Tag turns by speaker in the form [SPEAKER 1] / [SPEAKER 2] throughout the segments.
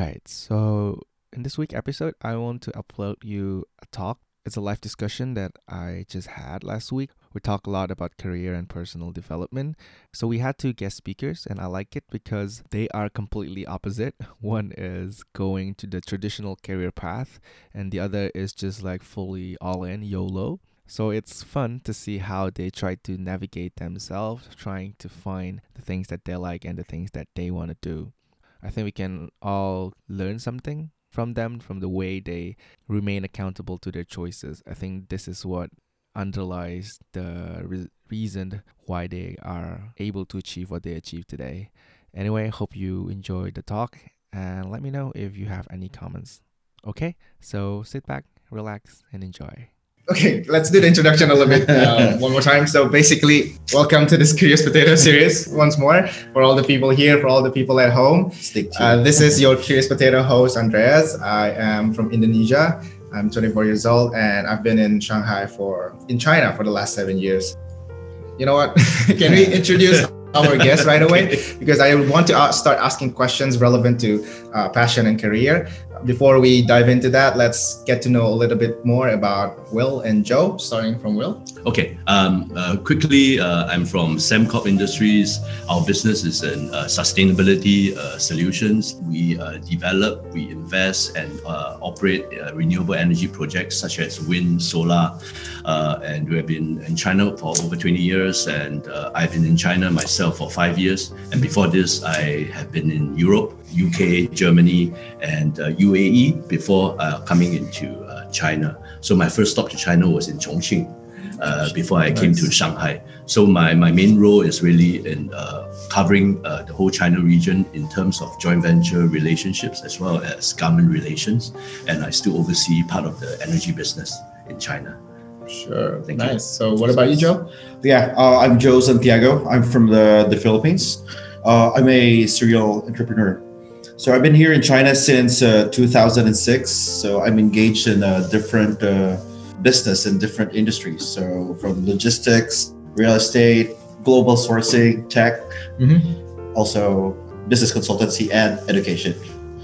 [SPEAKER 1] right, so in this week episode, I want to upload you a talk. It's a live discussion that I just had last week. We talk a lot about career and personal development. So we had two guest speakers, and I like it because they are completely opposite. One is going to the traditional career path, and the other is just like fully all in YOLO. So it's fun to see how they try to navigate themselves, trying to find the things that they like and the things that they want to do. I think we can all learn something from them, from the way they remain accountable to their choices. I think this is what underlies the re- reason why they are able to achieve what they achieve today. Anyway, hope you enjoyed the talk and let me know if you have any comments. Okay, so sit back, relax, and enjoy.
[SPEAKER 2] Okay, let's do the introduction a little bit uh, one more time. So basically, welcome to this Curious Potato series once more for all the people here, for all the people at home.
[SPEAKER 3] Stick to
[SPEAKER 2] Uh, this is your Curious Potato host, Andreas. I am from Indonesia. I'm 24 years old, and I've been in Shanghai for in China for the last seven years. You know what? Can we introduce our guest right away? Because I want to start asking questions relevant to uh, passion and career. Before we dive into that, let's get to know a little bit more about Will and Joe. Starting from Will.
[SPEAKER 3] Okay, um, uh, quickly, uh, I'm from Sembcorp Industries. Our business is in uh, sustainability uh, solutions. We uh, develop, we invest, and uh, operate renewable energy projects such as wind, solar. And we have been in China for over 20 years, and I've been in China myself for five years. And before this, I have been in Europe, UK, Germany, and UAE before coming into China. So my first stop to China was in Chongqing uh, before I came to Shanghai. So my, my main role is really in uh, covering uh, the whole China region in terms of joint venture relationships as well as government relations. And I still oversee part of the energy business in China.
[SPEAKER 2] Sure.
[SPEAKER 3] Thank you.
[SPEAKER 2] nice. So, what about you, Joe?
[SPEAKER 4] Yeah, uh, I'm Joe Santiago. I'm from the, the Philippines. Uh, I'm a serial entrepreneur. So I've been here in China since uh, 2006. So I'm engaged in uh, different uh, business in different industries. So from logistics, real estate, global sourcing, tech,
[SPEAKER 2] Mm-hmm.
[SPEAKER 4] also business consultancy and education.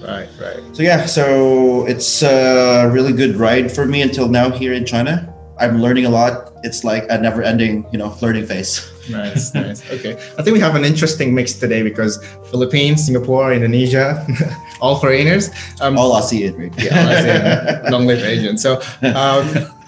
[SPEAKER 2] Right, right.
[SPEAKER 4] So yeah, so it's a really good ride for me until now here in China. I'm learning a lot. It's like a never-ending, you know, learning phase.
[SPEAKER 2] Nice, nice. Okay. I think we have an interesting mix today because Philippines, Singapore, Indonesia, all foreigners. Um,
[SPEAKER 4] All ASEAN, right?
[SPEAKER 2] yeah, see. long live Asian. So um,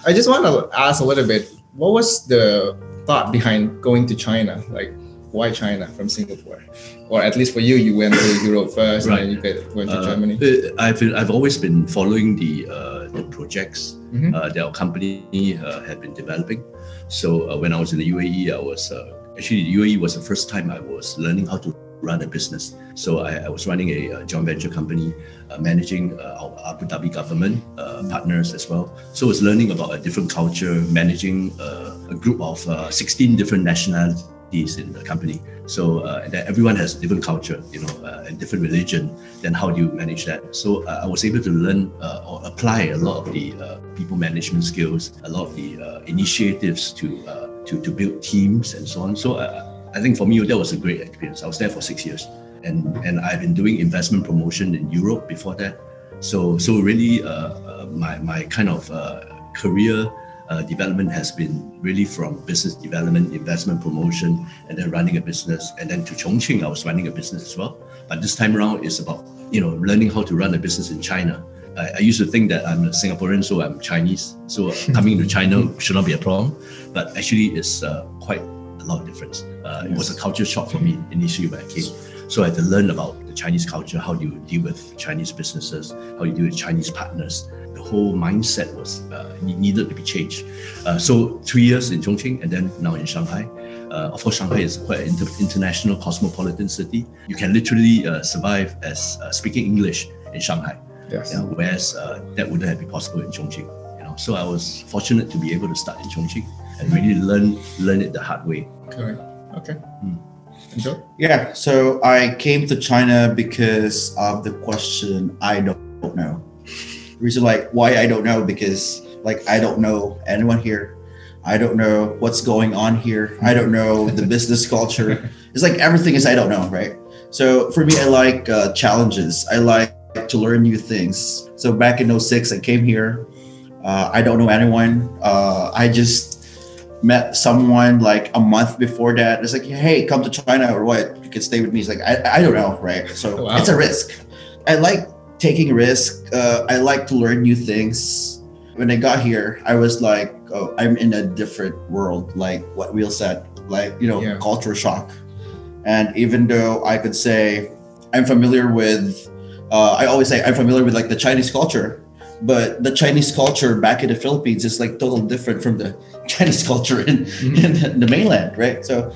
[SPEAKER 2] I just want to ask a little bit what was the thought behind going to China? Like, why China from Singapore? Or at least for you, you went to Europe first
[SPEAKER 3] Right.
[SPEAKER 2] and then you went to
[SPEAKER 3] Uh,
[SPEAKER 2] Germany.
[SPEAKER 3] uh, I've, I've always been following the, uh, the projects
[SPEAKER 2] Mhm.
[SPEAKER 3] uh, that our company uh, had been developing. So uh, when I was in the UAE, I was uh, actually the UAE was the first time I was learning how to run a business. So I, I was running a, uh joint venture company, uh, managing uh, our Abu Dhabi government uh, partners as well. So I was learning about a different culture, managing uh, a group of uh, 16 different nationalities in the company. So uh, that everyone has a different culture, you know, and different religion. Then how do you manage that? So I was able to learn or apply a lot of the people management skills, a lot of the initiatives to to to build teams and so on. So I think for me that was a great experience. I was there for six years, and and I've been doing investment promotion in Europe before that. So so really, uh, uh, my my kind of uh, career uh, development has been really from business development, investment promotion, and then running a business. And then to Chongqing, I was running a business as well. But this time around, it's about you know learning how to run a business in China. I, I used to think that I'm a Singaporean, so I'm Chinese. So uh, coming to China should not be a problem. But actually, it's uh, quite lot of difference. Uh, It was a culture shock for me initially when I came. So I had to learn about the Chinese culture, how you deal with Chinese businesses, how you deal with Chinese partners. The whole mindset was uh, needed to be changed. Uh, so three years in Chongqing and then now in Shanghai. Uh, of course, Shanghai is quite an inter- international cosmopolitan city. You can literally uh, survive as uh, speaking English in Shanghai,
[SPEAKER 2] Yes.
[SPEAKER 3] yeah, whereas uh, that wouldn't have been possible in Chongqing. You know, so I was fortunate to be able to start in Chongqing and really learn learn it the hard way.
[SPEAKER 2] Correct. Okay.
[SPEAKER 3] Hmm.
[SPEAKER 2] And
[SPEAKER 4] Yeah, so I came to China because of the question I don't know. The Reason like why I don't know because like I don't know anyone here. I don't know what's going on here. I don't know the business culture. It's like everything is I don't know, right? So for me, I like uh, challenges. I like like to learn new things. So back in 06, I came here. Uh, I don't know anyone. Uh, I just met someone like a month before that. It's like, hey, come to China or what? You can stay with me. It's like, I, I don't know, right? So
[SPEAKER 2] Wow.
[SPEAKER 4] it's a risk. I like taking risk. Uh, I like to learn new things. When I got here, I was like, oh, I'm in a different world, like what Will said, like, you know,
[SPEAKER 2] Yeah.
[SPEAKER 4] culture shock. And even though I could say I'm familiar with, uh, I always say I'm familiar with like the Chinese culture, but the Chinese culture back in the Philippines is like totally different from the Chinese culture in, in the mainland, right? So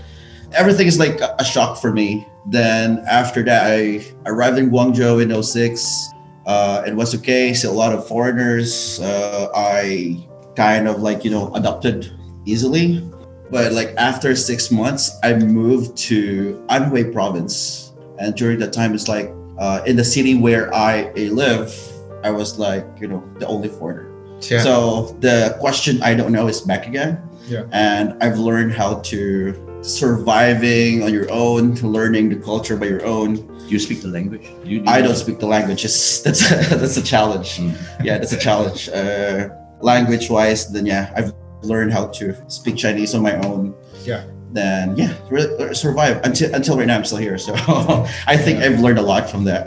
[SPEAKER 4] everything is like a shock for me. Then after that, I arrived in Guangzhou in 06. Uh, it was okay. So a lot of foreigners. Uh, I kind of like, you know, adopted easily. But like after six months, I moved to Anhui province. And during that time, it's like uh, in the city where I live, I was like, you know, the only foreigner.
[SPEAKER 2] Yeah.
[SPEAKER 4] So the question I don't know is back again.
[SPEAKER 2] Yeah.
[SPEAKER 4] And I've learned how to surviving on your own, learning the culture by your own.
[SPEAKER 3] Do you speak the language? Do you, do
[SPEAKER 4] I don't speak the language. It's, that's a, that's a challenge.
[SPEAKER 3] Mm.
[SPEAKER 4] Yeah, that's a challenge. Uh, language wise, then yeah, I've learned how to speak Chinese on my own.
[SPEAKER 2] Yeah.
[SPEAKER 4] Then yeah, re- uh, survive until until right now. I'm still here, so I think
[SPEAKER 2] Yeah.
[SPEAKER 4] I've learned a lot from that.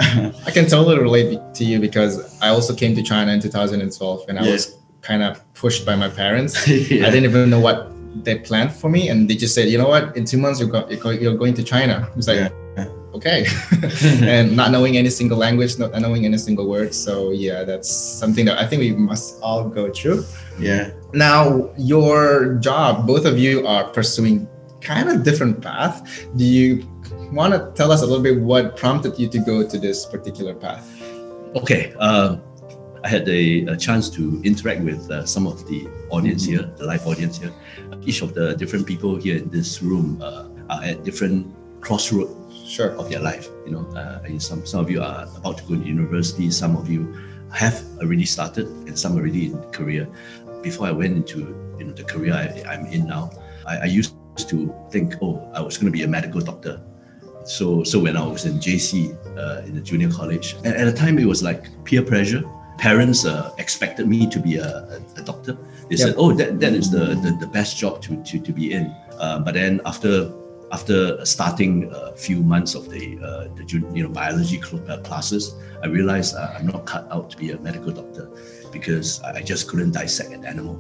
[SPEAKER 2] I can totally relate to you because I also came to China in 2012 and I
[SPEAKER 4] Yeah.
[SPEAKER 2] was kind of pushed by my parents.
[SPEAKER 4] Yeah.
[SPEAKER 2] I didn't even know what they planned for me, and they just said, you know what, in two months you're, go- you're, going to China. It's like, okay, and not knowing any single language, not knowing any single word. So yeah, that's something that I think we must all go through.
[SPEAKER 4] yeah.
[SPEAKER 2] Now, your job, both of you are pursuing kind of different path. Do you want to tell us a little bit what prompted you to go to this particular path?
[SPEAKER 3] Okay. Um, I had a, a chance to interact with uh, some of the audience here, the live audience here. Each of the different people here in this room uh, are at different crossroads
[SPEAKER 2] Sure.
[SPEAKER 3] of their life. You know, uh, some some of you are about to go to university. Some of you have already started, and some already in career. Before I went into you know the career I, I'm in now, I, I used to think, oh, I was going to be a medical doctor. So so when I was in JC uh, in the junior college, and at the time it was like peer pressure. Parents uh, expected me to be a, a, doctor. They said, "Oh, that, that is the, the, the best job to, to, to be in." Uh, but then after after starting a few months of the uh, the you know biology uh, classes, I realized uh, I'm not cut out to be a medical doctor because I just couldn't dissect an animal.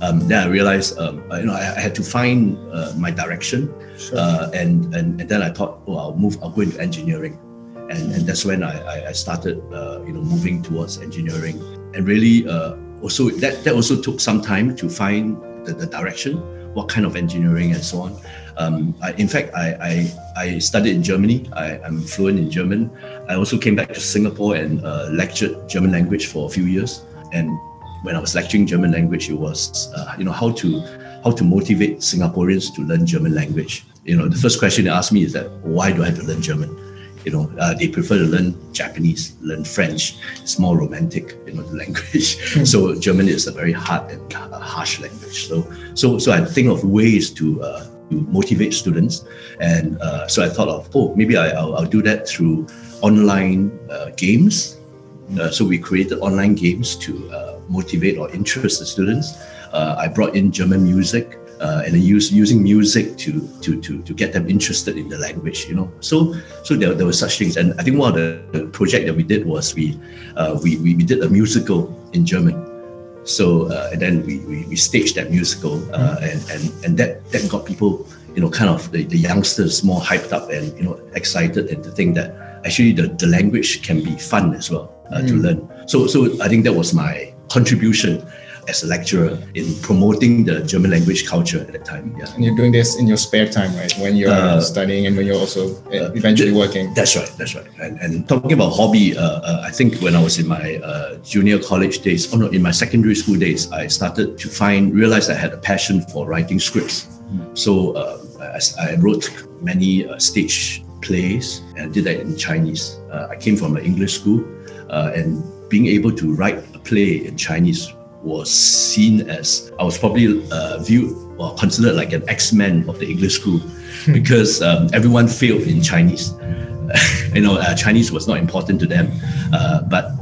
[SPEAKER 3] Um, then I realized um, you know I, I had to find uh, my direction,
[SPEAKER 2] Sure.
[SPEAKER 3] uh, and, and and then I thought, oh, I'll move. I'll go into engineering, and and that's when I I- started uh, you know moving towards engineering, and really uh, also that that also took some time to find the, the direction, what kind of engineering and so on. Um, I, in fact, I, I I studied in Germany. I, I'm fluent in German. I also came back to Singapore and uh, lectured German language for a few years. And when I was lecturing German language, it was uh, you know how to how to motivate Singaporeans to learn German language. You know, the first question they asked me is that why do I have to learn German? You know, uh, they prefer to learn Japanese, learn French. It's more romantic, you know, the language. so German is a very hard and uh, harsh language. So, so, so I think of ways to, uh, to motivate students, and uh, so I thought of, oh, maybe I, I'll, I'll do that through online uh, games. So we created online games to motivate or interest the students. Uh, I brought in German music uh, and use using music to, to to to get them interested in the language. You know, so so there, there were such things, and I think one of the project that we did was we uh, we, we we did a musical in German. So uh, and then we, we, we staged that musical, uh, and and and that that got people, you know, kind of the, the youngsters more hyped up and you know excited and to think that actually the, the language can be fun as well uh, to
[SPEAKER 2] Mm.
[SPEAKER 3] learn. So so I think that was my contribution as a lecturer in promoting the German language culture at that time. Yeah.
[SPEAKER 2] And you're doing this in your spare time, right? When you're
[SPEAKER 3] Uh,
[SPEAKER 2] studying and when you're also
[SPEAKER 3] uh,
[SPEAKER 2] eventually
[SPEAKER 3] the-
[SPEAKER 2] working.
[SPEAKER 3] That's right. That's right. And, and talking about hobby, uh, uh, I think when I was in my uh, junior college days, oh no, in my secondary school days, I started to find, realize I had a passion for writing scripts. So uh, I, I wrote many uh, stage plays and did that in Chinese. Uh, I came from an English school, uh, and being able to write a play in Chinese was seen as I was probably uh, viewed or considered like an X-Men of the English school because um, everyone failed in Chinese. you know, uh, Chinese was not important to them, uh, but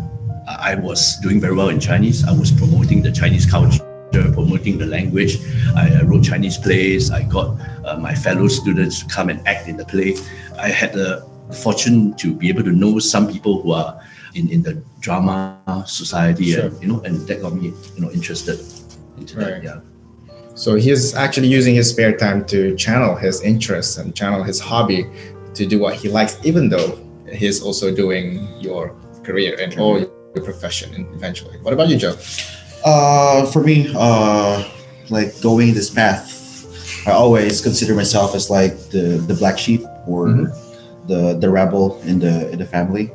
[SPEAKER 3] I was doing very well in Chinese. I was promoting the Chinese culture, promoting the language. I wrote Chinese plays. I got uh, my fellow students to come and act in the play. I had the fortune to be able to know some people who are in, in the drama society, sure. and you know, and that got me you know interested into right. that. Yeah.
[SPEAKER 2] So he's actually using his spare time to channel his interests and channel his hobby to do what he likes, even though he's also doing your career and all your profession eventually. What about you, Joe?
[SPEAKER 4] Uh, for me, uh, like going this path, I always consider myself as like the the black sheep or mm-hmm. the the rebel in the in the family.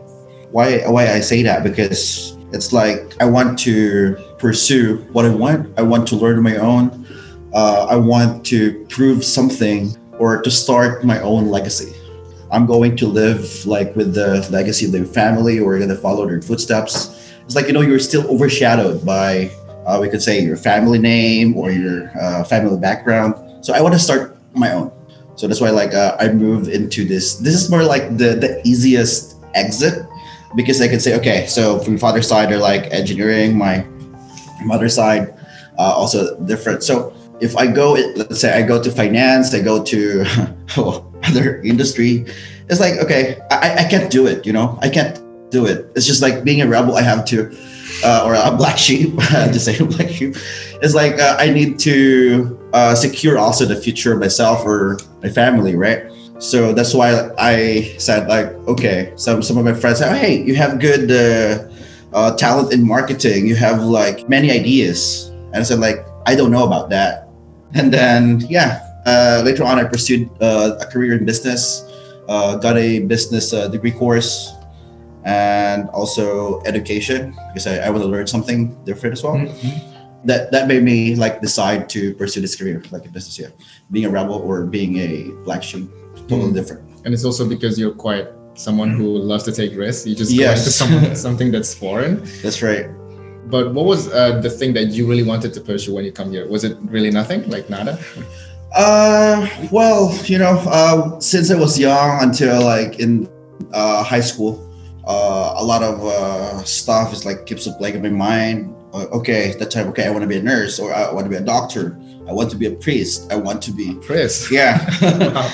[SPEAKER 4] Why why I say that because it's like I want to pursue what I want. I want to learn my own. Uh, I want to prove something or to start my own legacy. I'm going to live like with the legacy of the family or going to follow their footsteps. It's like, you know, you're still overshadowed by, uh, we could say, your family name or your uh, family background. So I want to start my own. So that's why, like, uh, I move into this. This is more like the the easiest exit because I could say, okay, so from father's side, they're like engineering. My mother's side, uh, also different. So if I go, let's say I go to finance, I go to other industry, it's like, okay, I, I can't do it, you know, I can't do it. It's just like being a rebel, I have to, uh, or a black sheep, to say black sheep, it's like uh, I need to uh, secure also the future of myself or my family, right? So that's why I said like, okay, some some of my friends said, hey, you have good uh, uh, talent in marketing, you have like many ideas, and I said like, I don't know about that, and then yeah, uh, later on I pursued uh, a career in business, uh, got a business uh, degree course, and also education because I, I want to learn something different as well. Mm-hmm. That that made me like decide to pursue this career like a business yeah. Being a rebel or being a black sheep totally mm. different.
[SPEAKER 2] And it's also because you're quite someone who loves to take risks. You just yes. go into some, something that's foreign.
[SPEAKER 4] That's right.
[SPEAKER 2] But what was uh, the thing that you really wanted to pursue when you come here? Was it really nothing, like nada?
[SPEAKER 4] Uh, well, you know, uh, since I was young until like in uh, high school, uh, a lot of uh, stuff is like keeps a playing in my mind. Uh, okay, that time, okay, I want to be a nurse or I want to be a doctor I want to be a priest. I want to be
[SPEAKER 2] priest.
[SPEAKER 4] Yeah.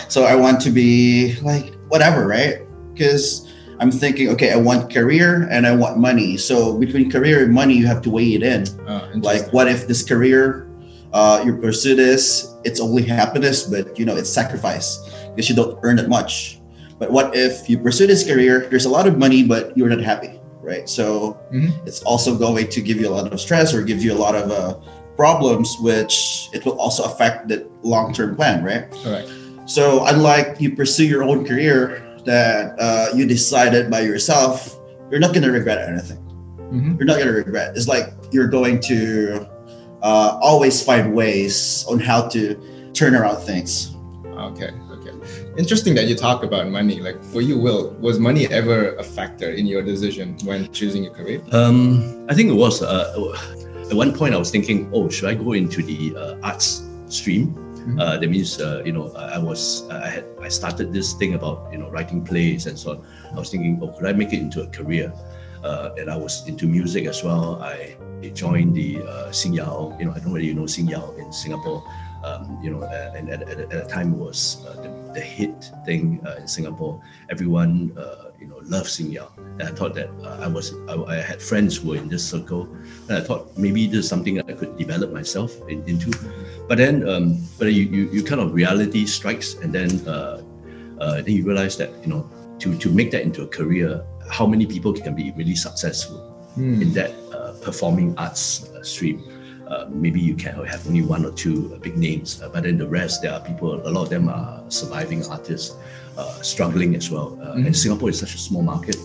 [SPEAKER 4] so I want to be like whatever, right? Because I'm thinking, okay, I want career and I want money. So between career and money, you have to weigh it in. Oh, like, what if this career, uh, you pursue this, it's only happiness, but you know, it's sacrifice because you don't earn that much. But what if you pursue this career, there's a lot of money, but you're not happy, right? So mm-hmm. it's also going to give you a lot of stress or give you a lot of uh, problems, which it will also affect the long term plan, right?
[SPEAKER 2] Correct.
[SPEAKER 4] So, unlike you pursue your own career that uh, you decided by yourself, you're not going to regret anything. Mm-hmm. You're not going to regret. It's like you're going to uh, always find ways on how to turn around things.
[SPEAKER 2] Okay. Okay. Interesting that you talk about money. Like for you, Will, was money ever a factor in your decision when choosing a career?
[SPEAKER 3] Um, I think it was. Uh, at one point I was thinking, oh, should I go into the uh, arts stream? Mm-hmm. Uh, that means, uh, you know, I was, I had, I started this thing about, you know, writing plays and so on. I was thinking, oh, could I make it into a career? Uh, and I was into music as well. I joined the uh, Xinyao, you know, I don't you know Xinyao in Singapore. Um, you know, and at, at, at the time it was uh, the, the hit thing uh, in Singapore. Everyone uh, you know love Xinyao. And I thought that uh, I was I, I, had friends who were in this circle, and I thought maybe this is something that I could develop myself in, into. But then, um, but you, you, you kind of reality strikes, and then uh, uh, then you realize that you know to to make that into a career, how many people can be really successful mm. in that uh, performing arts stream. Uh, maybe you can have only one or two uh, big names, uh, but then the rest, there are people, a lot of them are surviving artists uh, struggling as well. Uh, mm-hmm. And Singapore is such a small market.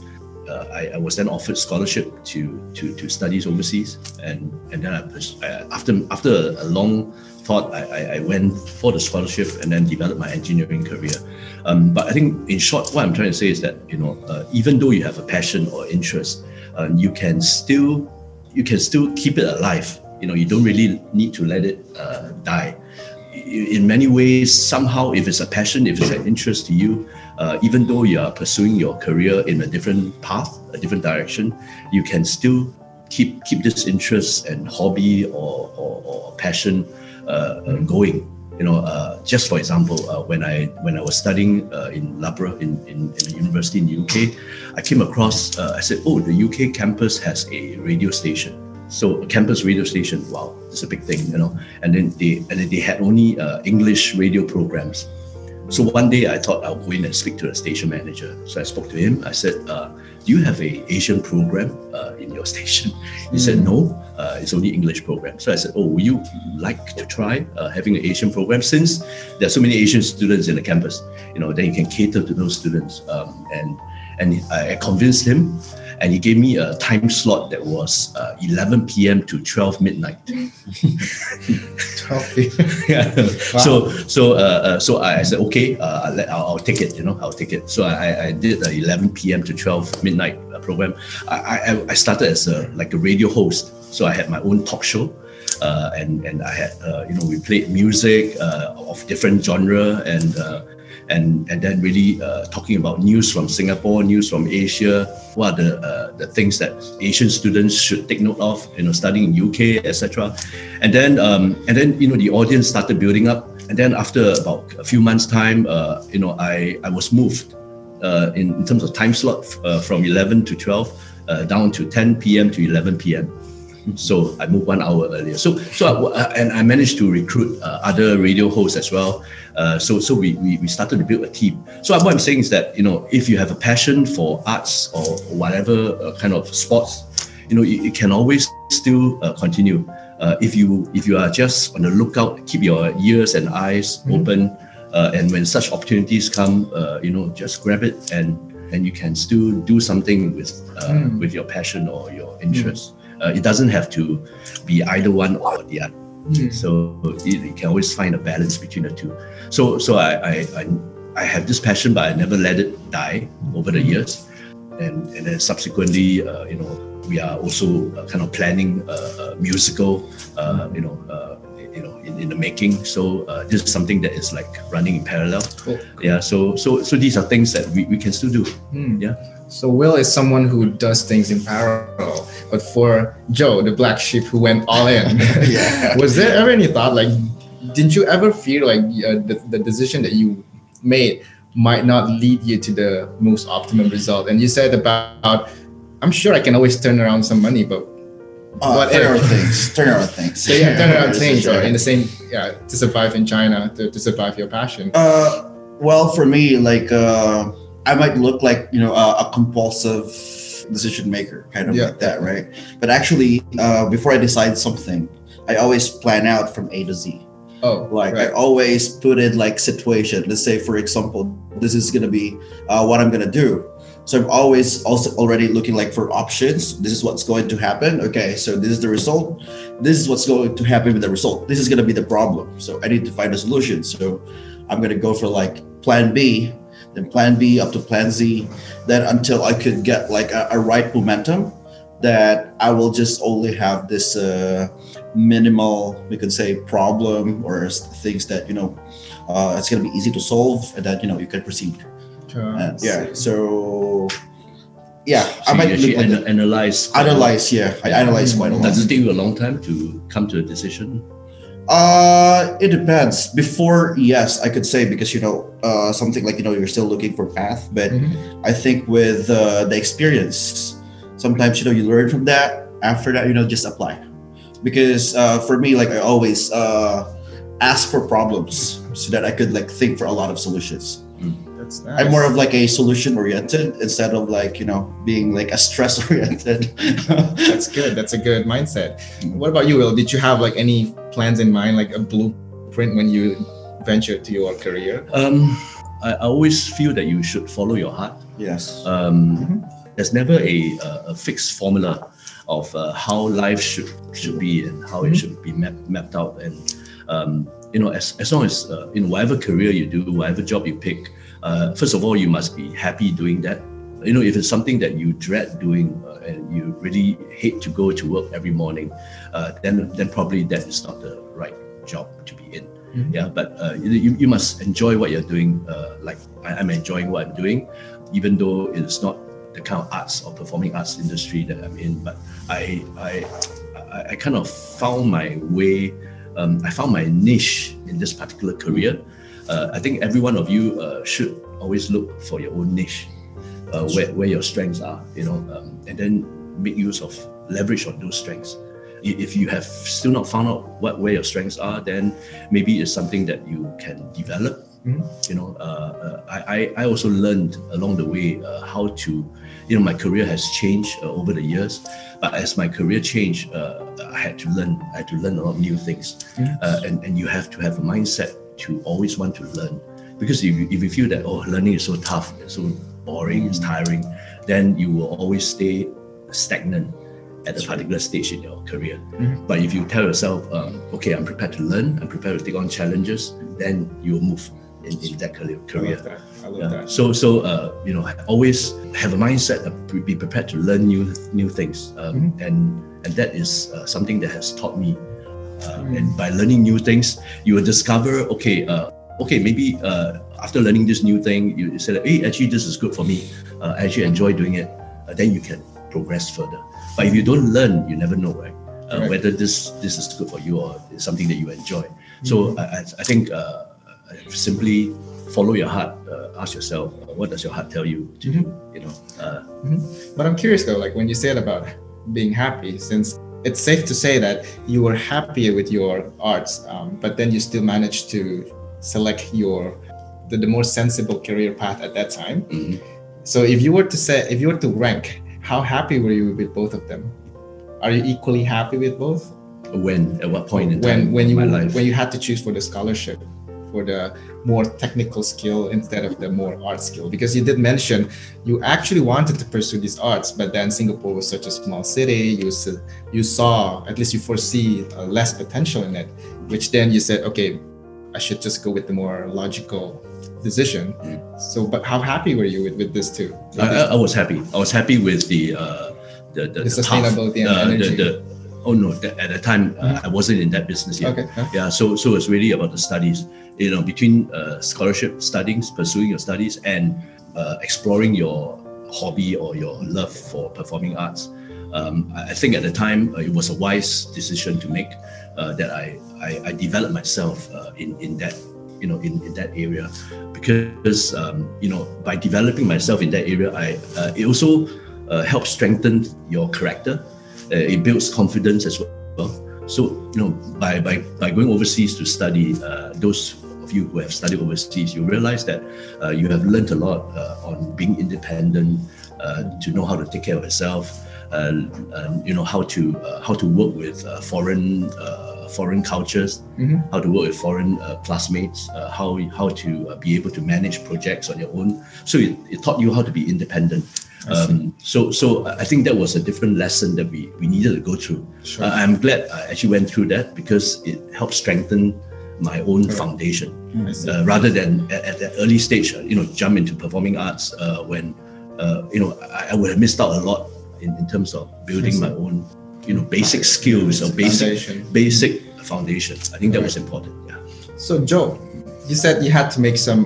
[SPEAKER 3] Uh, I, I, was then offered scholarship to to, to studies overseas, and and then I, after after a long thought, I, I went for the scholarship and then developed my engineering career. Um, but I think, in short, what I'm trying to say is that you know, uh, even though you have a passion or interest, you can still you can still keep it alive. You know, you don't really need to let it uh, die in many ways, somehow, if it's a passion, if it's an interest to you, uh, even though you are pursuing your career in a different path, a different direction, you can still keep keep this interest and hobby or, or, or passion uh, uh, going. You know, uh, just for example, uh, when I when I was studying uh, in Loughborough in, in, in, a university in the UK, I came across. I said, "Oh, the UK campus has a radio station." So a campus radio station, wow, it's a big thing, you know. And then they and then they had only English radio programs. So one day I thought I'll go in and speak to the station manager. So I spoke to him. I said, uh, "Do you have a Asian program uh, in your station?" He mm. said, "No, uh, it's only English program." So I said, "Oh, would you like to try uh, having an Asian program? Since there are so many Asian students in the campus, you know, then you can cater to those students." Um, and and I convinced him and he gave me a time slot that was uh, 11 p.m. to 12 midnight.
[SPEAKER 2] 12 p.m.
[SPEAKER 3] yeah. Wow. So so uh, uh, so I, said okay, uh, I'll, I'll, take it. You know, I'll take it. So I, I did the 11 p.m. to 12 midnight uh, program. I, I, I started as a like a radio host. So I had my own talk show. Uh, and and I had uh, you know we played music uh, of different genre and uh, and and then really uh, talking about news from Singapore, news from Asia. What are the uh, the things that Asian students should take note of? You know, studying in UK, etc. And then um, and then you know the audience started building up. And then after about a few months' time, uh, you know, I I was moved uh, in, in terms of time slot uh, from 11 to 12 uh, down to 10 p.m. to 11 p.m. So I moved one hour earlier. So so I, and I managed to recruit uh, other radio hosts as well. Uh, so so we, we we started to build a team. So what I'm saying is that you know if you have a passion for arts or whatever uh, kind of sports, you know you, you can always still uh, continue. Uh, if you if you are just on the lookout, keep your ears and eyes mm-hmm. open, and when such opportunities come, you know just grab it and and you can still do something with mm. with your passion or your interest. Uh, it doesn't have to be either one or the other. Mm. So it, you can always find a balance between the two. So so I, I, I, I have this passion, but I never let it die over the hmm. years. And, and then subsequently, uh, you know, we are also uh, kind of planning a, a musical, uh, you know, uh, you know, in, in the making. So uh, this is something that is like running in parallel. Cool. Yeah. So so so these are things that we, we can still do. Mm. Yeah.
[SPEAKER 2] So Will is someone who does things in parallel. But for Joe, the black sheep who went all in, yeah. was there ever any thought like, didn't you ever feel like uh, the, the decision that you made might not lead you to the most optimum result? And you said about, I'm sure I can always turn around some money, but
[SPEAKER 4] uh, what turn around things, turn around things.
[SPEAKER 2] So yeah, turn around things, or in the same, yeah, to survive in China, to, to survive your passion.
[SPEAKER 4] Uh, well, for me, like. Uh, I might look like you know a, a compulsive decision maker, kind of yeah. like that, right? But actually, uh, before I decide something, I always plan out from A to Z.
[SPEAKER 2] Oh,
[SPEAKER 4] like right. I always put in like situation. Let's say, for example, this is gonna be uh, what I'm gonna do. So I'm always also already looking like for options. This is what's going to happen. Okay, so this is the result. This is what's going to happen with the result. This is gonna be the problem. So I need to find a solution. So I'm gonna go for like plan B then plan B up to plan Z, then until I could get like a, a right momentum that I will just only have this uh, minimal, we could say, problem or things that you know uh, it's gonna be easy to solve, and that you know you can proceed. Sure. Yeah. So yeah,
[SPEAKER 3] so I might actually like analyze.
[SPEAKER 4] Analyze, yeah, I analyze quite a lot.
[SPEAKER 3] Does it take you a long time to come to a decision?
[SPEAKER 4] Uh, it depends. Before, yes, I could say because you know uh, something like you know you're still looking for path, but mm-hmm. I think with uh, the experience, sometimes you know you learn from that. After that, you know, just apply. Because uh, for me, like I always uh, ask for problems so that I could like think for a lot of solutions. Mm. That's nice. I'm more of like a solution oriented instead of like, you know, being like a stress oriented.
[SPEAKER 2] That's good. That's a good mindset. What about you, Will? Did you have like any plans in mind, like a blueprint when you ventured to your career?
[SPEAKER 3] Um, I, I always feel that you should follow your heart.
[SPEAKER 4] Yes.
[SPEAKER 3] Um, mm-hmm. There's never a, a, fixed formula of uh, how life should should be and how mm-hmm. it should be map, mapped out. And um, you know, as, as long as uh, in whatever career you do, whatever job you pick, uh, first of all, you must be happy doing that. You know, if it's something that you dread doing uh, and you really hate to go to work every morning, uh, then then probably that is not the right job to be in.
[SPEAKER 2] Mhm.
[SPEAKER 3] Yeah, but uh, you, you must enjoy what you're doing. Uh, like I, I'm enjoying what I'm doing, even though it's not the kind of arts or performing arts industry that I'm in. But I I I, I kind of found my way. Um, I found my niche in this particular career. Uh, I think every one of you uh, should always look for your own niche, uh, where, where your strengths are, you know, um, and then make use of leverage on those strengths. If you have still not found out what where your strengths are, then maybe it's something that you can develop.
[SPEAKER 2] Mhm.
[SPEAKER 3] You know, uh, uh, I, I also learned along the way uh, how to, you know, my career has changed uh, over the years. But as my career changed, uh, I had to learn. I had to learn a lot of new things,
[SPEAKER 2] Mhm.
[SPEAKER 3] uh, and and you have to have a mindset to always want to learn. Because if you, if you feel that oh learning is so tough, it's so boring, it's tiring, then you will always stay stagnant at a particular stage in your career.
[SPEAKER 2] Mhm.
[SPEAKER 3] But if you tell yourself, um, okay, I'm prepared to learn, I'm prepared to take on challenges, then you will move in, in that career.
[SPEAKER 2] I
[SPEAKER 3] career.
[SPEAKER 2] love that. I love
[SPEAKER 3] Yeah.
[SPEAKER 2] that.
[SPEAKER 3] So, so uh, you know, always have a mindset of be prepared to learn new new things, um,
[SPEAKER 2] Mm-hmm.
[SPEAKER 3] and and that is uh, something that has taught me. Uh,
[SPEAKER 2] Mm.
[SPEAKER 3] And by learning new things, you will discover, okay, uh, okay, maybe uh, after learning this new thing, you say, hey, actually, this is good for me. Uh, I actually enjoy doing it. Uh, then you can progress further. But if you don't learn, you never know, right? Uh,
[SPEAKER 2] Right.
[SPEAKER 3] Whether this this is good for you or something that you enjoy.
[SPEAKER 2] Mm-hmm.
[SPEAKER 3] So I, I, think uh, simply follow your heart. Uh, ask yourself, uh, what does your heart tell you to do? You know, uh,
[SPEAKER 2] But I'm curious though, like when you said about being happy, since it's safe to say that you were happy with your arts, um, but then you still managed to select your the, the more sensible career path at that time.
[SPEAKER 3] mhm.
[SPEAKER 2] So if you were to say, if you were to rank, how happy were you with both of them? Are you equally happy with both?
[SPEAKER 3] when, at what point in
[SPEAKER 2] when
[SPEAKER 3] time
[SPEAKER 2] when you when you had to choose for the scholarship, for the more technical skill instead of the more art skill? Because you did mention you actually wanted to pursue these arts, but then Singapore was such a small city. You you saw at least you foresee uh, less potential in it, which then you said, okay, I should just go with the more logical decision.
[SPEAKER 3] Mm.
[SPEAKER 2] So, but how happy were you with, with this too?
[SPEAKER 3] I, I, I was happy. I was happy with the uh, the, the,
[SPEAKER 2] The and
[SPEAKER 3] uh, the-
[SPEAKER 2] energy.
[SPEAKER 3] the- oh no, the, at the time uh, I wasn't in that business yet.
[SPEAKER 2] okay. huh?
[SPEAKER 3] Yeah, so so it's really about the studies. You know, between uh, scholarship studies, pursuing your studies, and uh, exploring your hobby or your love for performing arts. Um, I I think at the time uh, it was a wise decision to make uh, that I, I I developed myself uh, in in that you know in, in that area because um, you know by developing myself in that area, I uh, it also uh, helps strengthen your character. Uh, it builds confidence as well. So you know, by by, by going overseas to study, uh, those of you who have studied overseas, you realize that uh, you have learned a lot on being independent, to know how to take care of yourself, uh, you know how to uh, how to work with uh, foreign foreign cultures,
[SPEAKER 2] Mhm.
[SPEAKER 3] how to work with foreign uh, classmates, uh, how how to uh, be able to manage projects on your own. So it, it taught you how to be independent. Um, so so I think that was a different lesson that we, we needed to go through.
[SPEAKER 2] Sure.
[SPEAKER 3] Uh, I'm glad I actually went through that because it helped strengthen my own
[SPEAKER 2] Correct.
[SPEAKER 3] foundation
[SPEAKER 2] see.
[SPEAKER 3] uh, rather than at, at that early stage, you know, jump into performing arts uh, when, uh, you know, I, I would have missed out a lot in, in terms of building my own, you know, basic skills or basic
[SPEAKER 2] Foundation.
[SPEAKER 3] basic foundation. I think that was important. Yeah.
[SPEAKER 2] So, Joe, you said you had to make some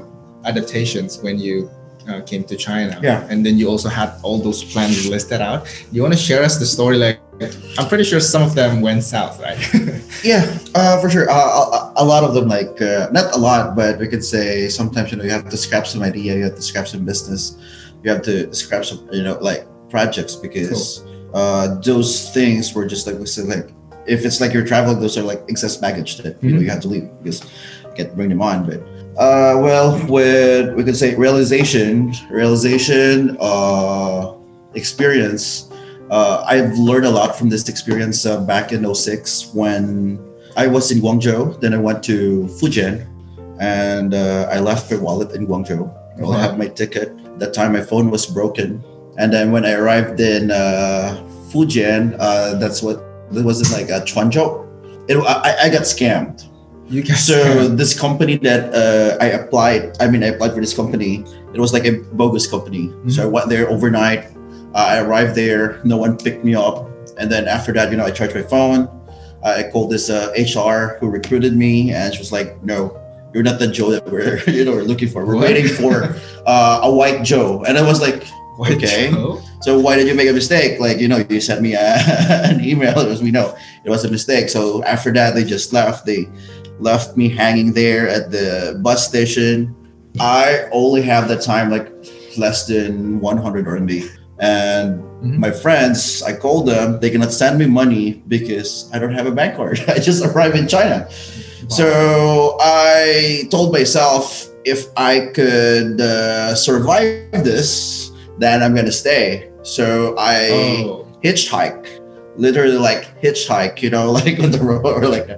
[SPEAKER 2] adaptations when you uh, came to China.
[SPEAKER 4] Yeah.
[SPEAKER 2] And then you also had all those plans listed out. You want to share us the story? Like, I'm pretty sure some of them went south, right?
[SPEAKER 4] Yeah, uh, for sure. Uh, a, a lot of them, like uh, not a lot, but we could say sometimes you know you have to scrap some idea, you have to scrap some business, you have to scrap some you know like projects because uh, those things were just like we said like if it's like you're traveling, those are like excess baggage that you know
[SPEAKER 2] Mhm.
[SPEAKER 4] you have to leave because you can't bring them on. But uh, well, with we could say realization, realization, uh, experience. Uh, I've learned a lot from this experience uh, back in 06 when I was in Guangzhou. Then I went to Fujian and uh, I left my wallet in Guangzhou. I only
[SPEAKER 2] Uh-huh.
[SPEAKER 4] had my ticket. That time my phone was broken. And then when I arrived in uh, Fujian, uh, that's what, that was in like a Quanzhou. It, I, I got scammed.
[SPEAKER 2] you guys.
[SPEAKER 4] So this company that uh, I applied, I mean, I applied for this company. It was like a bogus company. So I went there overnight. Uh, I arrived there. No one picked me up. And then after that, you know, I charged my phone. I called this uh, HR who recruited me, and she was like, "No, you're not the Joe that we're you know we're looking for. We're
[SPEAKER 2] What?
[SPEAKER 4] waiting for uh, a white Joe." And I was like, Okay. So why did you make a mistake? Like, you know, you sent me a, an email. It was, we know it was a mistake. So after that, they just left. They left me hanging there at the bus station. I only have the time like less than 100 RMB. And
[SPEAKER 2] Mhm.
[SPEAKER 4] my friends, I called them, they cannot send me money because I don't have a bank card. I just arrived in China. So I told myself if I could uh, survive this, then I'm gonna stay. So I
[SPEAKER 2] Oh,
[SPEAKER 4] hitchhike, literally like hitchhike, you know, like on the road, or like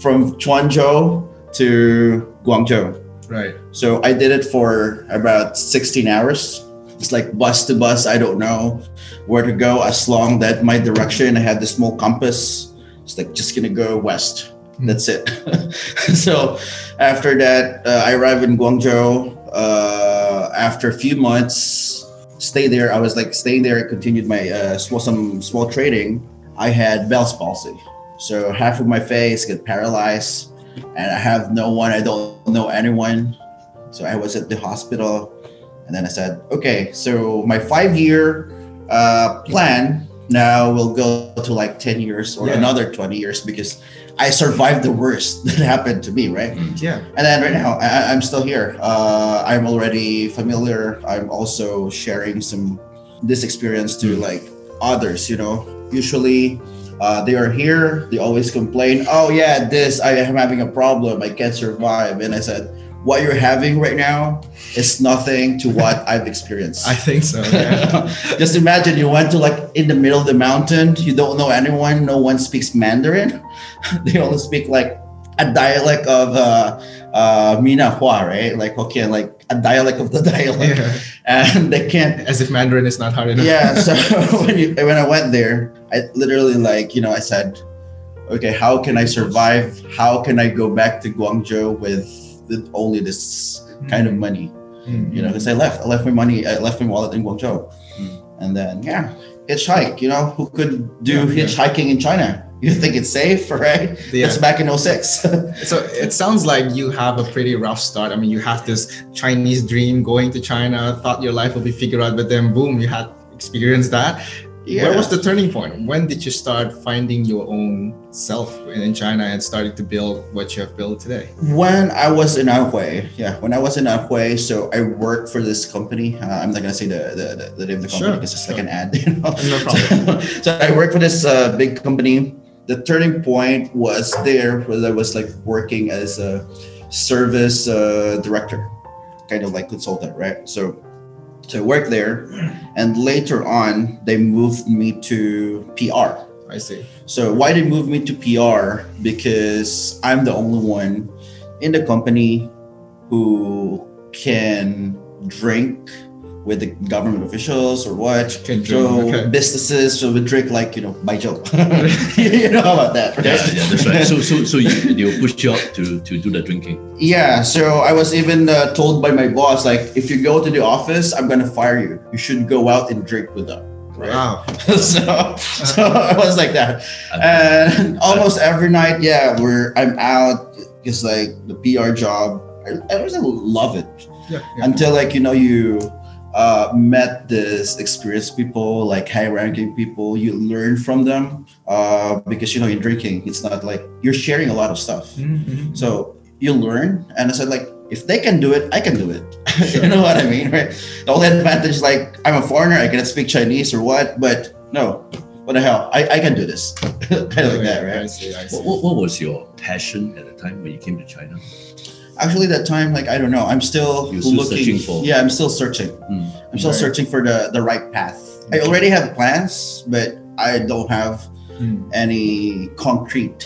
[SPEAKER 4] from Quanzhou to Guangzhou.
[SPEAKER 2] right.
[SPEAKER 4] So I did it for about 16 hours. It's like bus to bus. I don't know where to go as long that my direction. I had the small compass. It's like just gonna go west. That's it. so after that, uh, I arrived in Guangzhou. Uh, after a few months, stay there. I was like staying there. I continued my uh, small some small trading. I had Bell's palsy, so half of my face get paralyzed, and I have no one. I don't know anyone. So I was at the hospital, and then I said, okay, so my five year uh, plan now will go to like 10 years or
[SPEAKER 2] Yeah.
[SPEAKER 4] another 20 years because I survived the worst that happened to me, right?
[SPEAKER 2] Yeah.
[SPEAKER 4] And then right now, I, I'm still here. Uh, I'm already familiar. I'm also sharing some this experience to like others. You know, usually uh, they are here. They always complain. Oh yeah, this I am having a problem. I can't survive. And I said, what you're having right now is nothing to what I've experienced.
[SPEAKER 2] I think so. Yeah.
[SPEAKER 4] Just imagine you went to like in the middle of the mountain. You don't know anyone. No one speaks Mandarin. they only speak like a dialect of uh, uh, Minnan hua, right? Like Hokkien, like a dialect of the dialect,
[SPEAKER 2] yeah.
[SPEAKER 4] and they can't.
[SPEAKER 2] As if Mandarin is not hard enough.
[SPEAKER 4] Yeah. So when you, when I went there, I literally like you know I said, okay, how can I survive? How can I go back to Guangzhou with, with only this kind of money?
[SPEAKER 2] Mm.
[SPEAKER 4] you know, because I left, I left my money, I left my wallet in Guangzhou,
[SPEAKER 3] Mm.
[SPEAKER 4] and then yeah, hitchhike. You know, who could do
[SPEAKER 2] Yeah, yeah.
[SPEAKER 4] hitchhiking in China? You think it's safe, right?
[SPEAKER 2] Yeah.
[SPEAKER 4] That's back in 06.
[SPEAKER 2] So it sounds like you have a pretty rough start. I mean, you have this Chinese dream going to China, thought your life will be figured out, but then boom, you had experienced that. Where was the turning point? When did you start finding your own self in in China and starting to build what you have built today?
[SPEAKER 4] when I was in Anhui, yeah, when I was in Anhui, so I worked for this company. Uh, I'm not gonna say the, the, the, name of the company
[SPEAKER 2] Sure,
[SPEAKER 4] because it's like an ad. You know?
[SPEAKER 2] No problem.
[SPEAKER 4] so I worked for this uh, big company. The turning point was there where I was like working as a service uh, director, kind of like consultant, right? So, so I worked there, and later on they moved me to PR.
[SPEAKER 2] I see.
[SPEAKER 4] So why they moved me to PR? Because I'm the only one in the company who can drink with the government officials or what.
[SPEAKER 2] Can
[SPEAKER 4] So
[SPEAKER 2] drink, okay.
[SPEAKER 4] businesses so we drink like you know by job. you know about that, right?
[SPEAKER 3] Yeah, yeah, that's right. So, so, so you, they'll push you up to, to do the drinking.
[SPEAKER 4] Yeah, so I was even uh, told by my boss, like, if you go to the office, I'm gonna fire you. You should go out and drink with them. Right?
[SPEAKER 2] Wow.
[SPEAKER 4] so, so I was like that, and almost every night, yeah, we're I'm out. It's like the PR job. I, I really love it
[SPEAKER 2] Yeah. yeah.
[SPEAKER 4] until like you know you uh, met this experienced people, like high-ranking people. You learn from them uh, because you know in drinking, it's not like you're sharing a lot of stuff.
[SPEAKER 2] Mhm.
[SPEAKER 4] So you learn, and I said like, if they can do it, I can do it.
[SPEAKER 2] Sure.
[SPEAKER 4] you know what I mean, right? The only advantage, is like, I'm a foreigner, I cannot speak Chinese or what, but no, what the hell, I, I can do this, kind of like that,
[SPEAKER 2] I
[SPEAKER 4] right?
[SPEAKER 2] see. I see.
[SPEAKER 3] What, what, what was your passion at the time when you came to China?
[SPEAKER 4] Actually, that time, like, I don't know, I'm still
[SPEAKER 3] You're still
[SPEAKER 4] looking.
[SPEAKER 3] searching for-
[SPEAKER 4] Yeah, I'm still searching.
[SPEAKER 3] Mm.
[SPEAKER 4] I'm still
[SPEAKER 2] Right.
[SPEAKER 4] searching for the the right path. I already have plans, but I don't have
[SPEAKER 2] Mm.
[SPEAKER 4] any concrete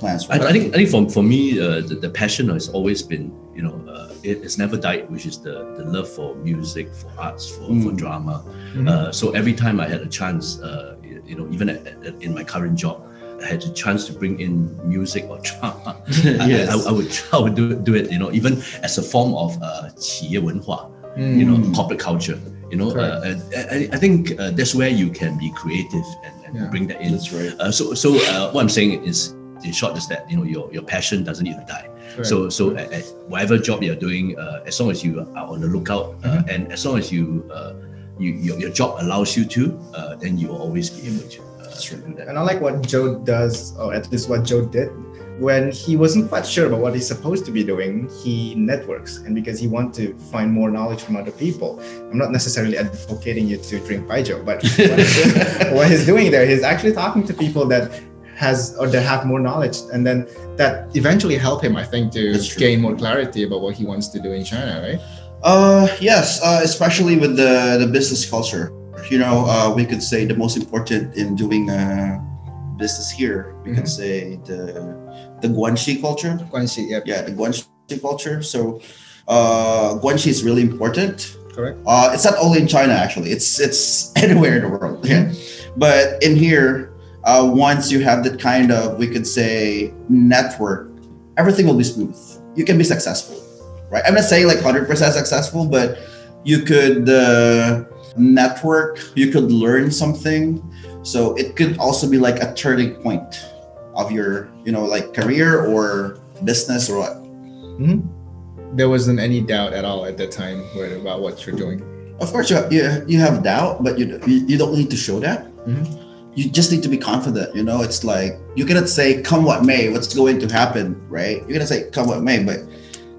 [SPEAKER 4] plans.
[SPEAKER 3] I, I think I think for, for me uh, the, the passion has always been you know uh, it, it's never died which is the, the love for music for arts for, for
[SPEAKER 4] Mm.
[SPEAKER 3] drama
[SPEAKER 2] Mhm.
[SPEAKER 3] uh, so every time I had a chance uh, you you know even at, at, in my current job I had a chance to bring in music or drama I-
[SPEAKER 4] Yes.
[SPEAKER 3] I, I, would I would do, it- do it you know even as a form of uh, 企业文化 you know
[SPEAKER 2] Mm.
[SPEAKER 3] corporate culture you know
[SPEAKER 2] Correct.
[SPEAKER 3] uh, I, I- I think uh, that's where you can be creative and, and
[SPEAKER 2] Yeah.
[SPEAKER 3] bring that in
[SPEAKER 4] That's right.
[SPEAKER 3] uh, so, so uh, what I'm saying is, in short is that you know your, your passion doesn't need to die.
[SPEAKER 2] Right.
[SPEAKER 3] So so at, at whatever job you're doing, uh, as long as you are on the lookout uh,
[SPEAKER 2] Mhm.
[SPEAKER 3] and as long as you uh, you your, your job allows you to, uh, then you will always be able to,
[SPEAKER 2] And I like what Joe does, or at least what Joe did, when he wasn't quite sure about what he's supposed to be doing, he networks. And because he wants to find more knowledge from other people, I'm not necessarily advocating you to drink Baijiu, but what, what he's doing there, he's actually talking to people that has or that have more knowledge, and then that eventually help him, I think, to gain more clarity about what he wants to do in China, right?
[SPEAKER 4] Uh, yes, uh, especially with the, the business culture. You know, uh, we could say the most important in doing uh, business here, we could
[SPEAKER 2] Mhm.
[SPEAKER 4] say the the Guanxi culture.
[SPEAKER 2] Guanxi, yeah.
[SPEAKER 4] Yeah, the Guanxi culture. So, uh, Guanxi is really important.
[SPEAKER 2] Correct.
[SPEAKER 4] Uh, it's not only in China actually. It's it's anywhere in the world. Yeah. But in here, uh, once you have that kind of we could say network, everything will be smooth. You can be successful, right? I'm not saying like 100% successful, but you could uh, network. You could learn something. So it could also be like a turning point of your you know like career or business or what.
[SPEAKER 2] There wasn't any doubt at all at that time about what you're doing.
[SPEAKER 4] Of course, you have, you, you have doubt, but you, you don't need to show that.
[SPEAKER 2] Mhm.
[SPEAKER 4] You just need to be confident. You know, it's like you cannot say "come what may," what's going to happen, right? You're gonna say "come what may," but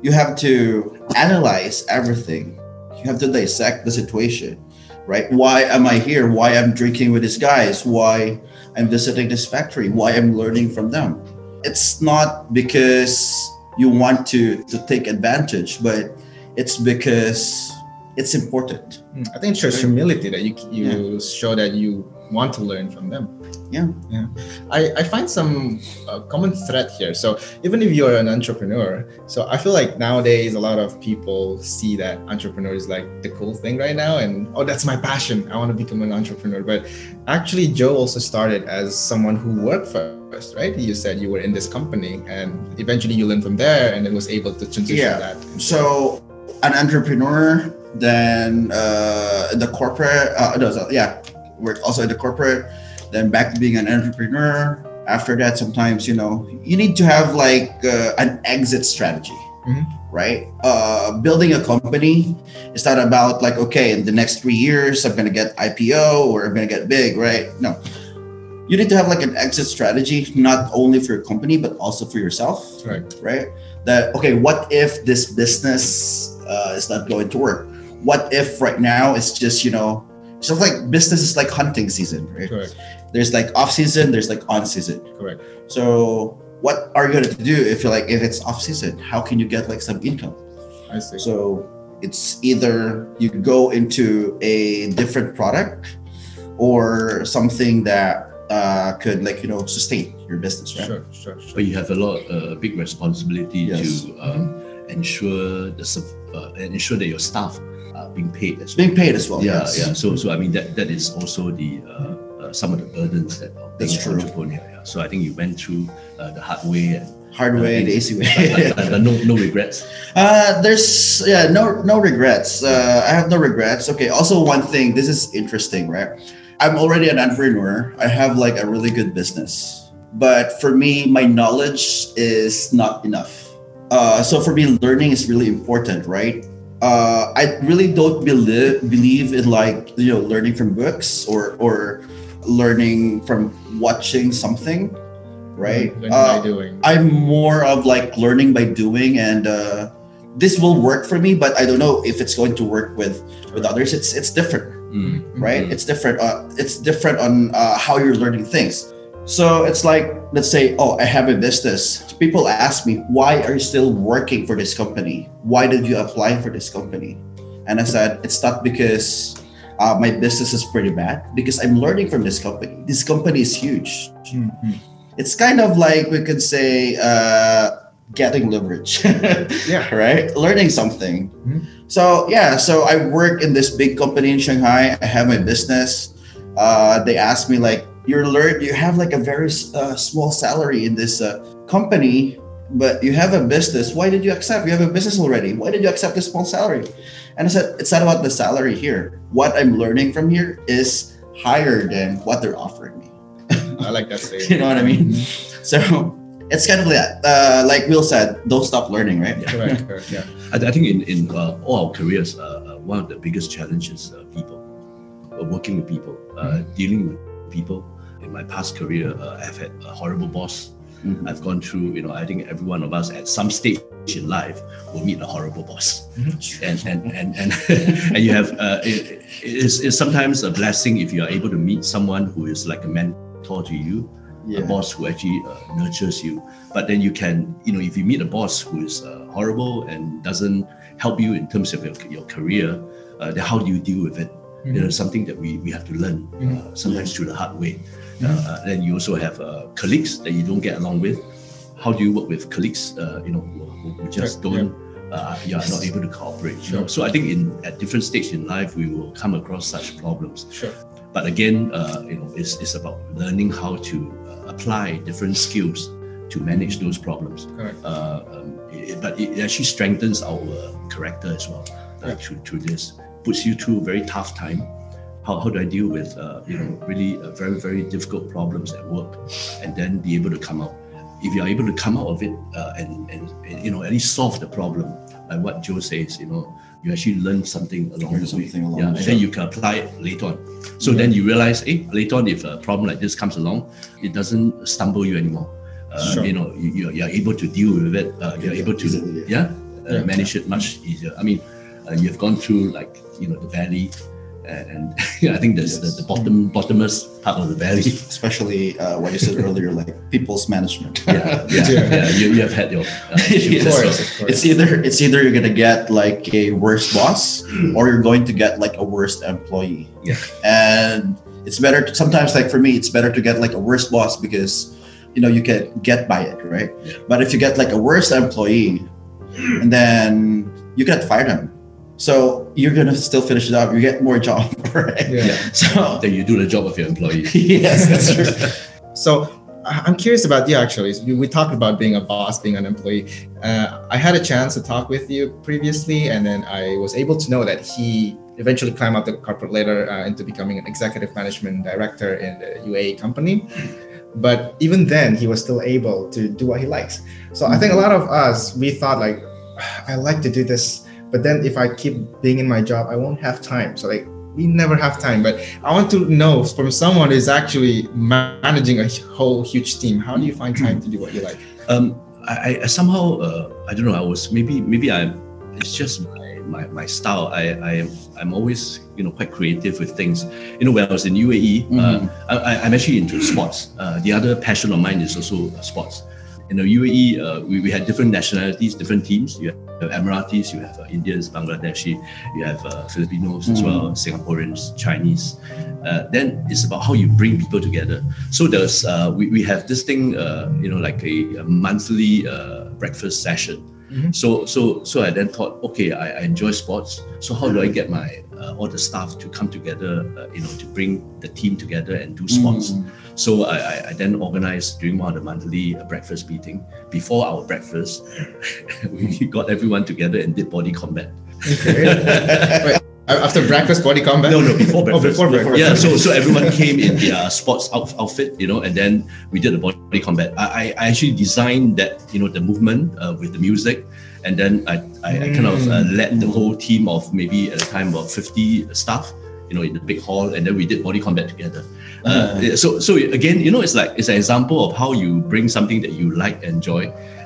[SPEAKER 4] you have to analyze everything. You have to dissect the situation, right? Why am I here? Why I'm drinking with these guys? Why I'm visiting this factory? Why I'm learning from them? It's not because you want to to take advantage, but it's because it's important.
[SPEAKER 2] Mm, I think it shows humility that you you show that you want to learn from them.
[SPEAKER 4] Yeah.
[SPEAKER 2] yeah. I, I find some uh, common thread here. So even if you're an entrepreneur, so I feel like nowadays a lot of people see that entrepreneur is like the cool thing right now, and oh, that's my passion. I want to become an entrepreneur. But actually, Joe also started as someone who worked first, right? You said you were in this company, and eventually you learned from there, and then was able to transition
[SPEAKER 4] Yeah.
[SPEAKER 2] that.
[SPEAKER 4] So an entrepreneur, then uh, the corporate, uh, no, so, yeah, worked also in the corporate, then back to being an entrepreneur. After that, sometimes you know you need to have like uh, an exit strategy,
[SPEAKER 2] Mhm.
[SPEAKER 4] right? Uh, building a company is not about like okay, in the next three years I'm gonna get IPO or I'm gonna get big, right? No, you need to have like an exit strategy, not only for your company but also for yourself
[SPEAKER 2] Right.
[SPEAKER 4] right? That okay, what if this business uh, is not going to work? What if right now it's just you know, it's just like business is like hunting season, right?
[SPEAKER 2] Correct.
[SPEAKER 4] There's like off season, there's like on season.
[SPEAKER 2] Correct.
[SPEAKER 4] So what are you going to do if you're like if it's off season? How can you get like some income?
[SPEAKER 2] I see.
[SPEAKER 4] So it's either you go into a different product or something that uh, could like you know sustain your business, right?
[SPEAKER 2] Sure, sure, sure.
[SPEAKER 3] But you have a lot, uh, big responsibility
[SPEAKER 4] Yes.
[SPEAKER 3] to uh, ensure the uh, ensure that your staff are being paid as well.
[SPEAKER 4] Being paid as well.
[SPEAKER 3] yeah,
[SPEAKER 4] yes.
[SPEAKER 3] yeah. So, so I mean that that is also the uh, uh, some of the burdens that of being
[SPEAKER 4] That's
[SPEAKER 3] an
[SPEAKER 4] true.
[SPEAKER 3] entrepreneur. Yeah. So I think you went through uh, the hard way and
[SPEAKER 4] Hard way, the easy way.
[SPEAKER 3] but, but, but no no regrets.
[SPEAKER 4] Uh, there's yeah, no no regrets. Uh, I have no regrets. Okay. Also, one thing. This is interesting, right? I'm already an entrepreneur. I have like a really good business, but for me, my knowledge is not enough. Uh, so for me, learning is really important, right? Uh, I really don't believe believe in like you know learning from books or or learning from watching something, right? Uh,
[SPEAKER 2] by doing.
[SPEAKER 4] I'm more of like learning by doing, and uh, this will work for me. But I don't know if it's going to work with with others. It's it's different,
[SPEAKER 3] Mm.
[SPEAKER 4] right?
[SPEAKER 3] Mhm.
[SPEAKER 4] It's different. Uh, it's different on uh, how you're learning things. So it's like let's say, oh, I have a business. People ask me, why are you still working for this company? Why did you apply for this company? And I said, it's not because uh, my business is pretty bad, because I'm learning from this company. This company is huge
[SPEAKER 2] Mhm.
[SPEAKER 4] it's kind of like we could say uh, getting leverage
[SPEAKER 2] Yeah.
[SPEAKER 4] right learning something
[SPEAKER 2] Mhm.
[SPEAKER 4] so yeah so i work in this big company in shanghai i have my business uh, they asked me like you're learn you have like a very uh, small salary in this uh, company but you have a business why did you accept you have a business already why did you accept a small salary and i said it's not about the salary here what i'm learning from here is higher than what they're offering me
[SPEAKER 2] I like that saying.
[SPEAKER 4] you know what I mean? So it's kind of like that. Uh, like Will said, don't stop learning, right?
[SPEAKER 3] Yeah.
[SPEAKER 2] Correct, correct, yeah.
[SPEAKER 3] I, I think in, in uh, all our careers, uh, uh, one of the biggest challenges uh, people, uh, working with people, uh, dealing with people. My past career, uh, I've had a horrible boss.
[SPEAKER 4] Mhm.
[SPEAKER 3] I've gone through, you know, I think every one of us at some stage in life will meet a horrible boss. And, and, and, and, and you have, uh, it, it's, it's sometimes a blessing if you are able to meet someone who is like a mentor to you a boss who actually uh, nurtures you. But then you can, you know, if you meet a boss who is uh, horrible and doesn't help you in terms of your, your career, uh, then how do you deal with it? You know, something that we, we have to learn uh, sometimes through the hard way. Uh, uh, then you also have uh, colleagues that you don't get along with. How do you work with colleagues? Uh, you know, who, who- just
[SPEAKER 2] Yeah.
[SPEAKER 3] don't. Uh, you are not able to cooperate. You know? So I think in at different stages in life we will come across such problems.
[SPEAKER 2] Sure.
[SPEAKER 3] But again, uh, you know, it's, it's about learning how to uh, apply different skills to manage those problems.
[SPEAKER 2] Correct.
[SPEAKER 3] Uh, um, it, but it actually strengthens our character as well uh,
[SPEAKER 2] Yeah.
[SPEAKER 3] through, through this. Puts you through a very tough time. How, how do I deal with uh, you know really uh, very very difficult problems at work, and then be able to come out. If you are able to come out of it uh, and, and and, you know at least solve the problem, like what Joe says, you know, you actually learn something along
[SPEAKER 4] Learn
[SPEAKER 3] the way.
[SPEAKER 4] along
[SPEAKER 3] yeah,
[SPEAKER 4] the
[SPEAKER 3] and then you can apply it later on. So then you realize, hey, later on, if a problem like this comes along, it doesn't stumble you anymore. Uh,
[SPEAKER 2] Sure.
[SPEAKER 3] You know, you, you're, able to deal with it. Uh, you're able to,
[SPEAKER 4] Easily,
[SPEAKER 3] yeah, uh,
[SPEAKER 2] Yeah.
[SPEAKER 3] manage it much easier. I mean, uh, you've gone through like you know the valley, and, and I think there's
[SPEAKER 4] Yes.
[SPEAKER 3] the, the bottom bottomest part of the valley.
[SPEAKER 4] Especially uh, what you said earlier, like people's management.
[SPEAKER 3] yeah, yeah,
[SPEAKER 2] Yeah.
[SPEAKER 3] yeah. You, you have had your uh,
[SPEAKER 4] Yes.
[SPEAKER 2] Of course, of course.
[SPEAKER 4] It's either it's either you're gonna get like a worse boss, or you're going to get like a worst employee.
[SPEAKER 3] Yeah.
[SPEAKER 4] And it's better to, sometimes like for me, it's better to get like a worse boss because you know you can get by it, right?
[SPEAKER 3] Yeah.
[SPEAKER 4] But if you get like a worse employee, and then you get fired him, so you're gonna still finish it up. You get more job, right?
[SPEAKER 2] Yeah.
[SPEAKER 3] Yeah.
[SPEAKER 4] So
[SPEAKER 3] Then you do the job of your employee.
[SPEAKER 4] yes, that's true.
[SPEAKER 2] So I- I'm curious about you actually. We- We talked about being a boss, being an employee. Uh, I had a chance to talk with you previously, and then I was able to know that he eventually climbed up the corporate ladder uh, into becoming an executive management director in the UAE company. But even then, he was still able to do what he likes. So I think a lot of us, we thought like, I like to do this, but then if I keep being in my job, I won't have time. So like, we never have time. But I want to know from someone who's actually managing a whole huge team, how do you find time to do what you like?
[SPEAKER 3] Um, I, I somehow uh, I don't know. I was maybe maybe I it's just my my, my style. I I am I'm always you know quite creative with things. You know when I was in UAE, uh,
[SPEAKER 4] Mhm.
[SPEAKER 3] I, I- I'm actually into sports. Uh, the other passion of mine is also uh, sports. In the UAE, uh, we, we had different nationalities, different teams. You have Emiratis, you have uh, Indians, Bangladeshi, you have uh, Filipinos as
[SPEAKER 4] Mhm.
[SPEAKER 3] well, Singaporeans, Chinese. Uh, then it's about how you bring people together. So there's uh, we, we have this thing, uh, you know, like a, a monthly uh, breakfast session.
[SPEAKER 2] Mhm.
[SPEAKER 3] So so so I then thought, okay, I, I enjoy sports. So how do I get my uh, all the staff to come together, uh, you know, to bring the team together and do sports?
[SPEAKER 4] Mm.
[SPEAKER 3] So I, I, I then organized during one of the monthly uh, breakfast meeting. Before our breakfast, we got everyone together and did body combat.
[SPEAKER 2] Okay. Wait, after breakfast, body combat?
[SPEAKER 3] No, no, before breakfast.
[SPEAKER 2] Oh, before breakfast.
[SPEAKER 3] Yeah, so so everyone came in their sports out, outfit, you know, and then we did the body combat. I, I actually designed that, you know, the movement uh, with the music, and then I, I, I kind of uh, led the whole team of maybe at the time about 50 staff, you know, in the big hall, and then we did body combat together. Uh,
[SPEAKER 4] Uh.
[SPEAKER 3] so so again, you know, it's like it's an example of how you bring something that you like, and enjoy,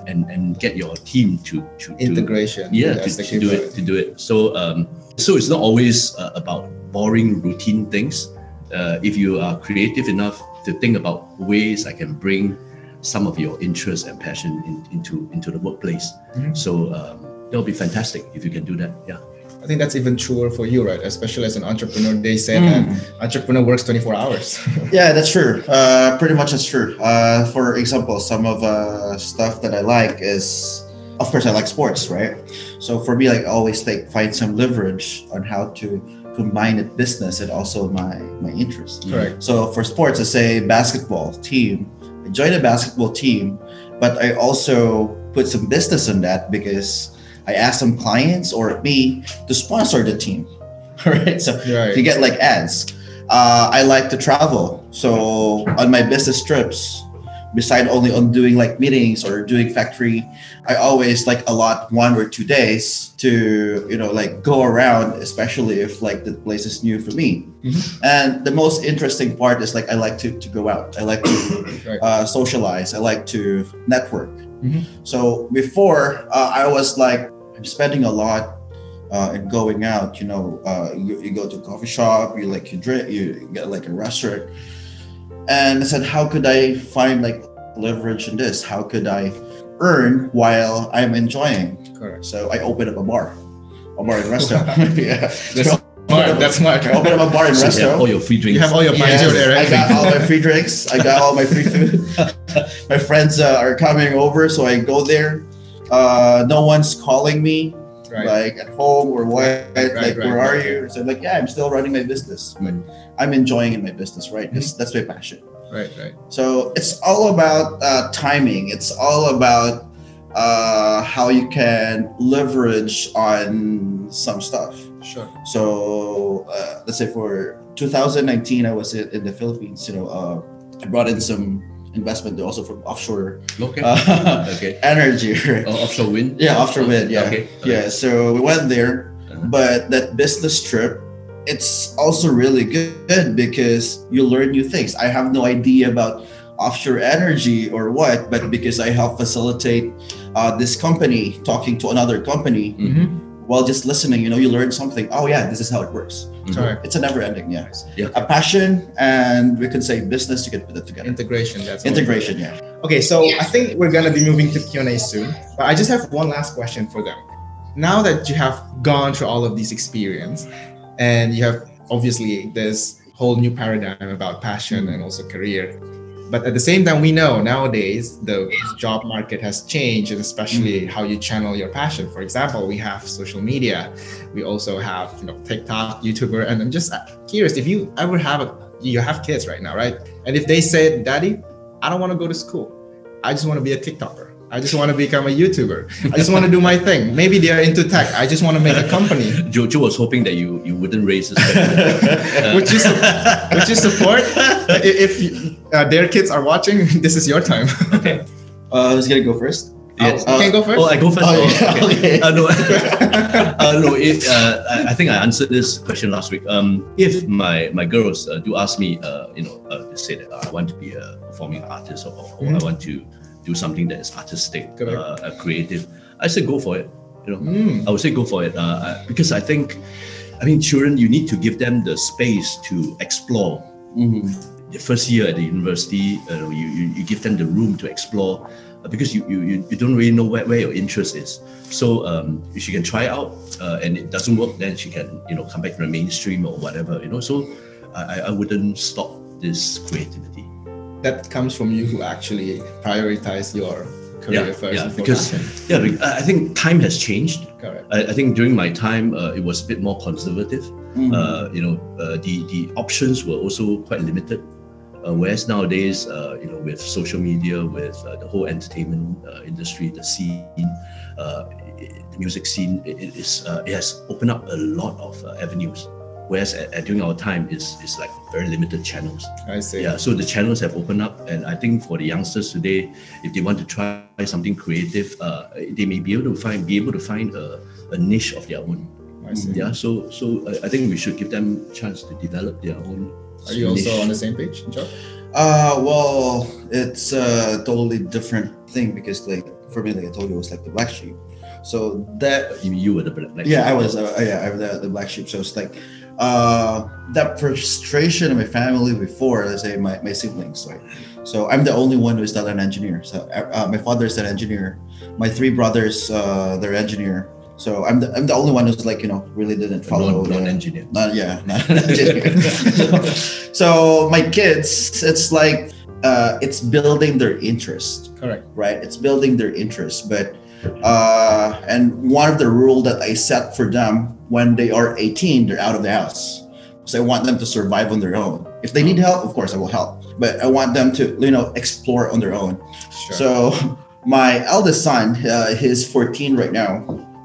[SPEAKER 3] and and get your team to to to-
[SPEAKER 2] Integration.
[SPEAKER 3] yeah to, to do it to do it so um so it's not always uh, about boring routine things uh, if you are creative enough to think about ways i can bring some of your interest and passion in, into into the workplace
[SPEAKER 2] Mhm.
[SPEAKER 3] so um, that'll be fantastic if you can do that yeah
[SPEAKER 2] I think that's even truer for you, right? Especially as an entrepreneur, they say
[SPEAKER 4] Mm.
[SPEAKER 2] that entrepreneur works 24 hours.
[SPEAKER 4] Yeah, that's true. Uh, pretty much that's true. Uh, for example, some of uh, stuff that I like is, of course, I like sports, right? So for me, like, I always like find some leverage on how to combine it business and also my my interest.
[SPEAKER 2] Correct.
[SPEAKER 4] So for sports, I say basketball team. I joined a basketball team, but I also put some business in that because I asked some clients or me to sponsor the team. Right. So
[SPEAKER 2] Right.
[SPEAKER 4] to get like ads. Uh, I like to travel. So on my business trips, beside only on doing like meetings or doing factory i always like allot one or two days to you know like go around especially if like the place is new for me
[SPEAKER 2] Mhm.
[SPEAKER 4] and the most interesting part is like i like to, to go out i like to
[SPEAKER 2] Right.
[SPEAKER 4] uh, socialize i like to network
[SPEAKER 2] Mhm.
[SPEAKER 4] so before uh, i was like spending a lot uh, and going out you know uh, you, you go to a coffee shop you like you drink you get like a restaurant and I said, how could I find like leverage in this? How could I earn while I'm enjoying?
[SPEAKER 2] Correct.
[SPEAKER 4] So I opened up a bar, a bar and restaurant. yeah,
[SPEAKER 2] That's
[SPEAKER 4] so
[SPEAKER 2] smart. That's smart.
[SPEAKER 4] I opened up a bar and
[SPEAKER 3] So you have
[SPEAKER 4] restaurant.
[SPEAKER 3] all your free drinks.
[SPEAKER 2] You have all your
[SPEAKER 4] Yes,
[SPEAKER 2] pints there, right?
[SPEAKER 4] I got all my free drinks. I got all my free food. my friends uh, are coming over, so I go there. Uh, no one's calling me
[SPEAKER 2] right.
[SPEAKER 4] like at home or what. like,
[SPEAKER 2] right,
[SPEAKER 4] where are you? So I'm like, yeah, I'm still running my business, but
[SPEAKER 2] Mm.
[SPEAKER 4] I'm enjoying in my business, right?
[SPEAKER 2] Mm-hmm.
[SPEAKER 4] Because that's my passion.
[SPEAKER 2] right, right.
[SPEAKER 4] So it's all about uh, timing. It's all about uh, how you can leverage on some stuff.
[SPEAKER 2] Sure.
[SPEAKER 4] So uh, let's say for 2019, I was in, in the Philippines. You know, uh, I brought in some investment also from offshore
[SPEAKER 3] Okay.
[SPEAKER 4] uh,
[SPEAKER 3] okay.
[SPEAKER 4] energy. Right?
[SPEAKER 3] Oh, offshore wind.
[SPEAKER 4] Yeah, offshore wind. Yeah,
[SPEAKER 3] Okay.
[SPEAKER 4] yeah. So we went there,
[SPEAKER 3] Uh-huh.
[SPEAKER 4] but that business trip, it's also really good because you learn new things. I have no idea about offshore energy or what, but because I help facilitate uh, this company talking to another company
[SPEAKER 2] Mm-hmm.
[SPEAKER 4] while just listening, you know, you learn something. Oh yeah, this is how it works.
[SPEAKER 3] Mhm.
[SPEAKER 2] Correct.
[SPEAKER 4] It's a never ending. Yeah.
[SPEAKER 3] Yeah.
[SPEAKER 4] A passion and we can say business. You can put it together.
[SPEAKER 2] Integration. That's.
[SPEAKER 4] Integration. Yeah.
[SPEAKER 2] Okay, so I think we're gonna be moving to Q and A soon, but I just have one last question for them. Now that you have gone through all of these experience, and you have obviously this whole new paradigm about passion and also career, but at the same time, we know nowadays the job market has changed, and especially mm. how you channel your passion. For example, we have social media, we also have you know TikTok, YouTuber, and I'm just curious if you ever have a you have kids right now, right? And if they say, "Daddy, I don't want to go to school. I just want to be a TikToker. I just want to become a YouTuber. I just want to do my thing. Maybe they are into tech. I just want to make a company.
[SPEAKER 3] Joe, Joe was hoping that you you wouldn't raise this question.
[SPEAKER 2] Would you, su- would you support I- if uh, their kids are watching? This is your time.
[SPEAKER 4] Uh, who's gonna go first?
[SPEAKER 3] Yes.
[SPEAKER 2] you can go first.
[SPEAKER 3] Oh, I go first.
[SPEAKER 4] Oh,
[SPEAKER 3] Oh,
[SPEAKER 4] yeah,
[SPEAKER 3] okay.
[SPEAKER 4] okay.
[SPEAKER 3] Uh, no, uh, no. It, uh, I, I think I answered this question last week. Um, if my my girls uh, do ask me, uh, you know, uh, to say that uh, I want to be a performing artist or, or I
[SPEAKER 2] Mhm.
[SPEAKER 3] want to do something that is artistic, uh, uh, creative, I say go for it. You know,
[SPEAKER 2] Mm,
[SPEAKER 3] I would say go for it uh, because I think, I mean, children, you need to give them the space to explore.
[SPEAKER 4] Mhm.
[SPEAKER 3] The first year at the university, uh, you, you you give them the room to explore uh, because you, you you don't really know where, where your interest is. So um, if she can try out uh, and it doesn't work, then she can you know come back to the mainstream or whatever. You know, so I- I wouldn't stop this creativity.
[SPEAKER 2] That comes from you who actually prioritize your career
[SPEAKER 3] Yeah,
[SPEAKER 2] first.
[SPEAKER 3] yeah, because- Yeah, I think time has changed.
[SPEAKER 2] correct.
[SPEAKER 3] I, I think during my time, uh, it was a bit more conservative.
[SPEAKER 4] Mhm.
[SPEAKER 3] Uh, you know, uh, the the options were also quite limited. Uh, whereas nowadays, uh, you know, with social media, with uh, the whole entertainment uh, industry, the scene, uh, the music scene, it, it is uh, it has opened up a lot of uh, avenues. Whereas at, at during our time, is is like very limited channels.
[SPEAKER 2] I see.
[SPEAKER 3] Yeah, so the channels have opened up, and I think for the youngsters today, if they want to try something creative, uh, they may be able to find be able to find a, a niche of their own.
[SPEAKER 2] I see.
[SPEAKER 3] Yeah, so so I, I think we should give them chance to develop their own.
[SPEAKER 2] Are you also on the same page, Joe?
[SPEAKER 4] Uh, well, it's a totally different thing because, like, for me, like I told you, it was like the black sheep. So that,
[SPEAKER 3] You, were the black. black
[SPEAKER 4] yeah, I was, uh, yeah, I was the, the black sheep. So it's like, uh, that frustration in my family before, let's say my, my siblings, like, so I'm the only one who's not an engineer. So uh, my father's an engineer. My three brothers, uh, they're engineer. So I'm the, I'm the only one who's like, you know, really didn't follow.
[SPEAKER 3] non, non-engineer.
[SPEAKER 4] not yeah not an engineer. so my kids it's like uh, it's building their interest
[SPEAKER 2] Correct.
[SPEAKER 4] right it's building their interest but uh, and one of the rule that i set for them when they are 18 they're out of the house so i want them to survive on their own if they need help of course i will help but i want them to you know explore on their own
[SPEAKER 2] Sure.
[SPEAKER 4] so my eldest son, uh, he's 14 right now.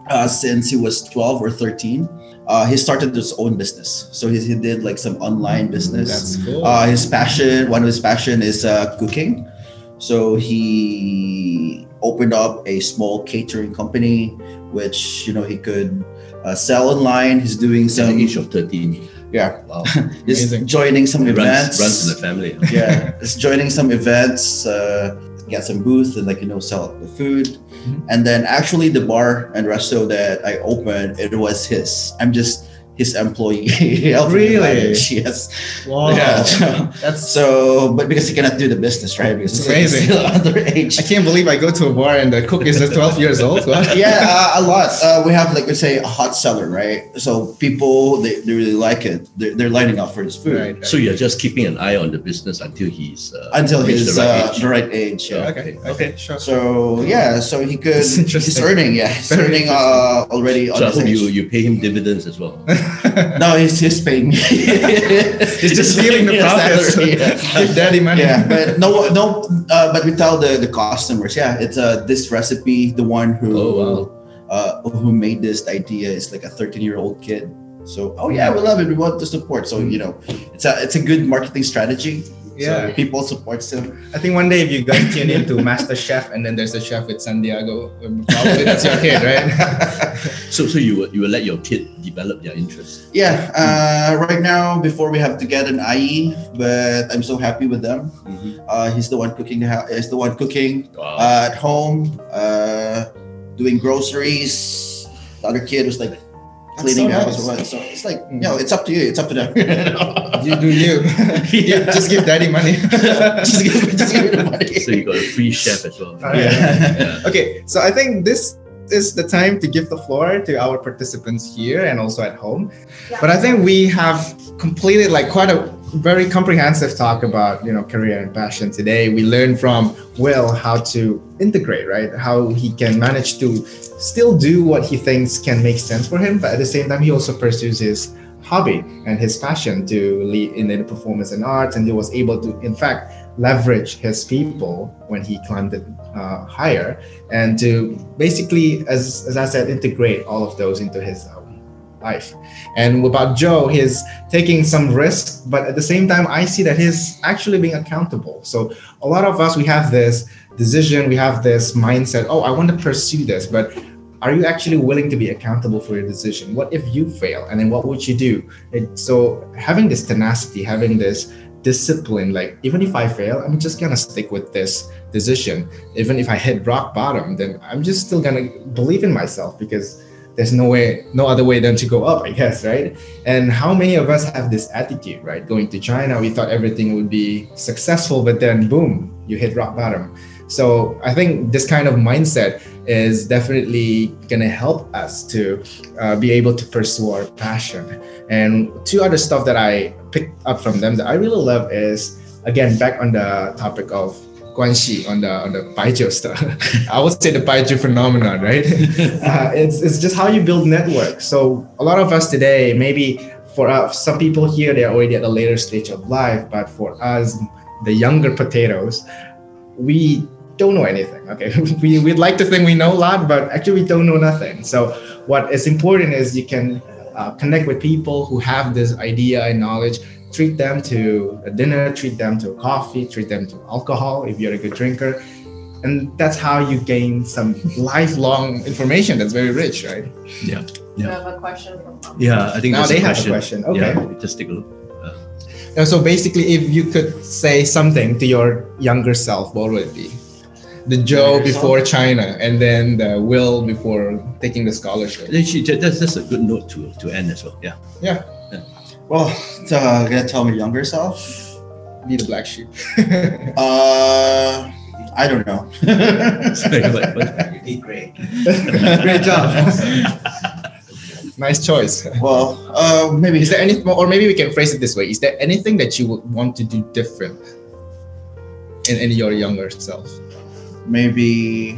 [SPEAKER 4] Uh, since he was 12 or 13, uh, he started his own business. So he, he did like some online business.
[SPEAKER 2] That's cool.
[SPEAKER 4] Uh, his passion, one of his passion is uh, cooking. So he opened up a small catering company, which you know he could uh, sell online. He's doing
[SPEAKER 3] At the
[SPEAKER 4] some
[SPEAKER 3] age of 13.
[SPEAKER 4] yeah,
[SPEAKER 3] Wow.
[SPEAKER 4] he's
[SPEAKER 2] Amazing.
[SPEAKER 4] joining some
[SPEAKER 3] It
[SPEAKER 4] events.
[SPEAKER 3] runs, runs in the family.
[SPEAKER 4] yeah, it's joining some events, uh, get some booth and like you know sell the food,
[SPEAKER 2] Mhm.
[SPEAKER 4] and then actually the bar and resto that I opened it was his. I'm just his employee. helping
[SPEAKER 2] Really?
[SPEAKER 4] manage, Yes.
[SPEAKER 2] Wow.
[SPEAKER 4] Yeah. So,
[SPEAKER 2] That's
[SPEAKER 4] so, but because he cannot do the business, right? Because
[SPEAKER 2] It's
[SPEAKER 4] he's
[SPEAKER 2] amazing.
[SPEAKER 4] still underage.
[SPEAKER 2] I can't believe I go to a bar and the cook is just 12 years old. What?
[SPEAKER 4] yeah, uh, a lot. Uh, we have like let's say a hot seller, right? So people they, they really like it. They're, they're lining up for his food
[SPEAKER 2] Right.
[SPEAKER 3] So you're just keeping an eye on the business until he's uh,
[SPEAKER 4] until he's
[SPEAKER 3] the right
[SPEAKER 4] uh,
[SPEAKER 3] age.
[SPEAKER 4] the right age. Yeah.
[SPEAKER 2] Okay. Okay. Sure.
[SPEAKER 4] So yeah, so he could. He's earning. Yeah, he's
[SPEAKER 2] Very
[SPEAKER 4] earning uh, already on
[SPEAKER 3] So I hope
[SPEAKER 4] age.
[SPEAKER 3] you, you pay him dividends as well.
[SPEAKER 4] No, he's, he's paying me.
[SPEAKER 2] He's just feeling the
[SPEAKER 4] process. yeah.
[SPEAKER 2] Daddy money.
[SPEAKER 4] yeah, but no, no. Uh, but we tell the the customers, yeah, it's uh, this recipe. The one who
[SPEAKER 3] Oh,
[SPEAKER 4] uh, who made this idea is like a 13 year old kid. So oh yeah, we love it. We want to support. So you know, it's a it's a good marketing strategy.
[SPEAKER 2] Yeah.
[SPEAKER 4] so people support him.
[SPEAKER 2] I think one day if you guys tune into Master Chef and then there's a chef with San Diego, um, probably that's your kid, right?
[SPEAKER 3] So so you will, you will let your kid develop their interest.
[SPEAKER 4] Yeah, uh, right now before we have to get an IE, but I'm so happy with them. Uh, he's the one cooking. He's the one cooking
[SPEAKER 3] Wow.
[SPEAKER 4] uh, at home, uh, doing groceries. The other kid was like cleaning
[SPEAKER 2] so
[SPEAKER 4] the
[SPEAKER 2] nice.
[SPEAKER 4] house. or what. So it's like, mm. you know, it's up to you. It's up to them.
[SPEAKER 2] you do you.
[SPEAKER 4] Yeah.
[SPEAKER 2] Just give daddy money.
[SPEAKER 4] just give just give me the money.
[SPEAKER 3] so you got a free chef as well.
[SPEAKER 2] All right.
[SPEAKER 4] Yeah.
[SPEAKER 2] Okay, so I think this is the time to give the floor to our participants here and also at home. But I think we have completed like quite a very comprehensive talk about you know career and passion today. We learned from Will how to integrate, right? How he can manage to still do what he thinks can make sense for him, but at the same time he also pursues his hobby and his passion to lead in the performance and arts, and he was able to, in fact, leverage his people when he climbed it uh, higher, and to basically, as as I said, integrate all of those into his um, life. And about Joe, he's taking some risks, but at the same time, I see that he's actually being accountable. So a lot of us, we have this decision, we have this mindset. Oh, I want to pursue this, but are you actually willing to be accountable for your decision? What if you fail? And then what would you do? It, so having this tenacity, having this discipline, like even if I fail, I'm just gonna stick with this decision. Even if I hit rock bottom, then I'm just still gonna believe in myself because there's no way, no other way than to go up, I guess, right? And how many of us have this attitude, right? Going to China, we thought everything would be successful, but then boom, you hit rock bottom. So I think this kind of mindset is definitely going to help us to uh, be able to pursue our passion. And two other stuff that I picked up from them that I really love is again back on the topic of guanxi on the on the baijiu stuff. I would say the baijiu phenomenon, right? uh, it's it's just how you build network. So a lot of us today, maybe for us, some people here they're already at a later stage of life, but for us, the younger potatoes, we don't know anything. Okay, we we'd like to think we know a lot, but actually we don't know nothing. So what is important is you can uh, connect with people who have this idea and knowledge. Treat them to a dinner, treat them to a coffee, treat them to alcohol if you're a good drinker, and that's how you gain some lifelong information that's very rich, right?
[SPEAKER 3] Yeah. Yeah.
[SPEAKER 5] You have a question from mom.
[SPEAKER 3] Yeah, I think
[SPEAKER 2] Now they
[SPEAKER 3] a
[SPEAKER 2] have a
[SPEAKER 3] question.
[SPEAKER 2] question. Okay.
[SPEAKER 3] Yeah, just take a look.
[SPEAKER 2] Uh, So basically, if you could say something to your younger self, what would it be? The Joe before China, and then the Will before taking the scholarship.
[SPEAKER 3] Actually, that's, that's a good note to, to end as well. Yeah.
[SPEAKER 2] Yeah,
[SPEAKER 4] Well, uh, gonna tell my younger self.
[SPEAKER 2] be the black sheep.
[SPEAKER 4] Uh, I don't know.
[SPEAKER 3] But- but-
[SPEAKER 6] You did great.
[SPEAKER 2] Great job. nice choice.
[SPEAKER 4] well, uh, maybe
[SPEAKER 2] Is there any, or maybe we can phrase it this way: Is there anything that you would want to do different in, in your younger self?
[SPEAKER 4] maybe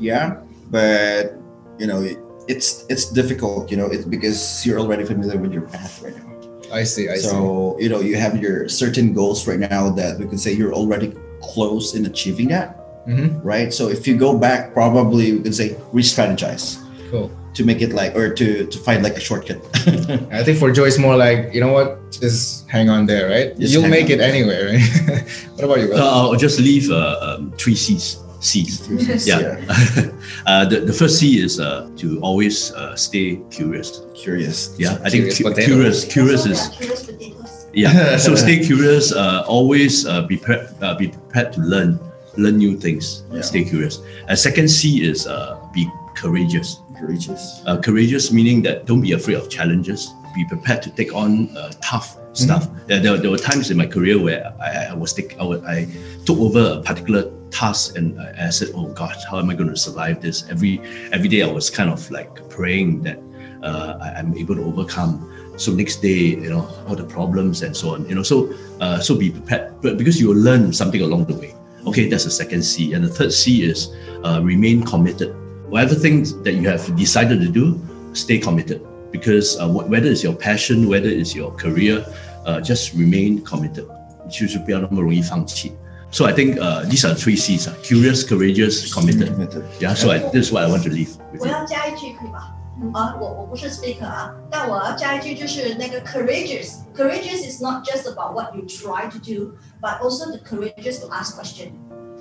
[SPEAKER 4] yeah but you know it, it's it's difficult you know it's because you're already familiar with your path right now
[SPEAKER 2] I see. I see.
[SPEAKER 4] so you know you have your certain goals right now that we can say you're already close in achieving that
[SPEAKER 2] Mhm.
[SPEAKER 4] right so if you go back probably we can say re-strategize
[SPEAKER 2] Cool.
[SPEAKER 4] to make it like or to to find like a shortcut.
[SPEAKER 2] I think for Joe, it's more like, you know what, just hang on there, right?
[SPEAKER 4] Just
[SPEAKER 2] You'll make
[SPEAKER 4] on.
[SPEAKER 2] it anyway, right? what about you?
[SPEAKER 3] Uh,
[SPEAKER 2] Will?
[SPEAKER 3] I'll just leave uh, um, three C's. C's. Yeah. uh, the, the first C is uh, to always uh, stay curious.
[SPEAKER 4] Curious.
[SPEAKER 3] Yeah, I think
[SPEAKER 2] Curious
[SPEAKER 3] cu- curious, curious is
[SPEAKER 5] there are curious potatoes.
[SPEAKER 3] yeah. so stay curious. Uh, always uh, be pre- uh, be prepared to learn, learn new things.
[SPEAKER 4] Yeah.
[SPEAKER 3] Stay curious. And second C is uh, be courageous.
[SPEAKER 4] Courageous.
[SPEAKER 3] Uh, courageous meaning that don't be afraid of challenges. Be prepared to take on uh, tough stuff. There, there, there were times in my career where I, I was take, I, I took over a particular task and I, I said, "Oh God, how am I going to survive this?" Every every day I was kind of like praying that uh, I, I'm able to overcome. So next day, you know, all the problems and so on. You know, so uh, so be prepared, but because you will learn something along the way. Okay, that's the second C, and the third C is uh, remain committed. Whatever things that you have decided to do, stay committed. Because uh, wh- whether it's your passion, whether it's your career, uh, just remain committed. 就是不要那么容易放弃. So I think uh, these are three C's: uh, curious, courageous, committed.
[SPEAKER 4] Committed.
[SPEAKER 3] Yeah. So I, this is what I want to leave with
[SPEAKER 5] 我
[SPEAKER 3] you.
[SPEAKER 5] 要加一句可以吧？啊，我我不是 speaker 啊，但我要加一句就是那个 courageous。courageous is not just about what you try to do, but also the courageous to ask question.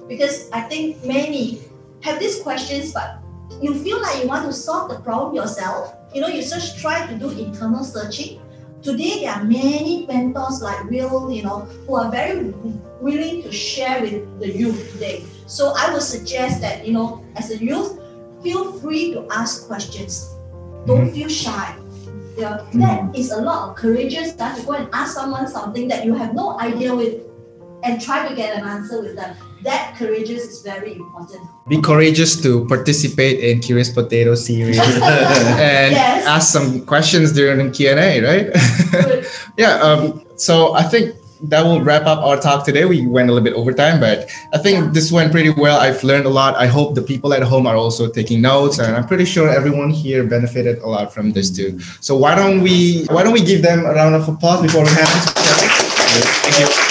[SPEAKER 5] Because I think many have these questions, but you feel like you want to solve the problem yourself. You know, you just try to do internal searching. Today there are many mentors like Will, you know, who are very willing to share with the youth today. So I would suggest that, you know, as a youth, feel free to ask questions. Don't feel shy. Yeah, that is a lot of courageous that to go and ask someone something that you have no idea with and try to get an answer with them. That courageous is very important.
[SPEAKER 2] Be courageous to participate in Curious Potato series and
[SPEAKER 5] Yes.
[SPEAKER 2] ask some questions during Q&A, right? Yeah, um, so I think that will wrap up our talk today. We went a little bit over time, but I think this went pretty well. I've learned a lot. I hope the people at home are also taking notes, and I'm pretty sure everyone here benefited a lot from this too. So why don't we why don't we give them a round of applause before we hand this? Thank you.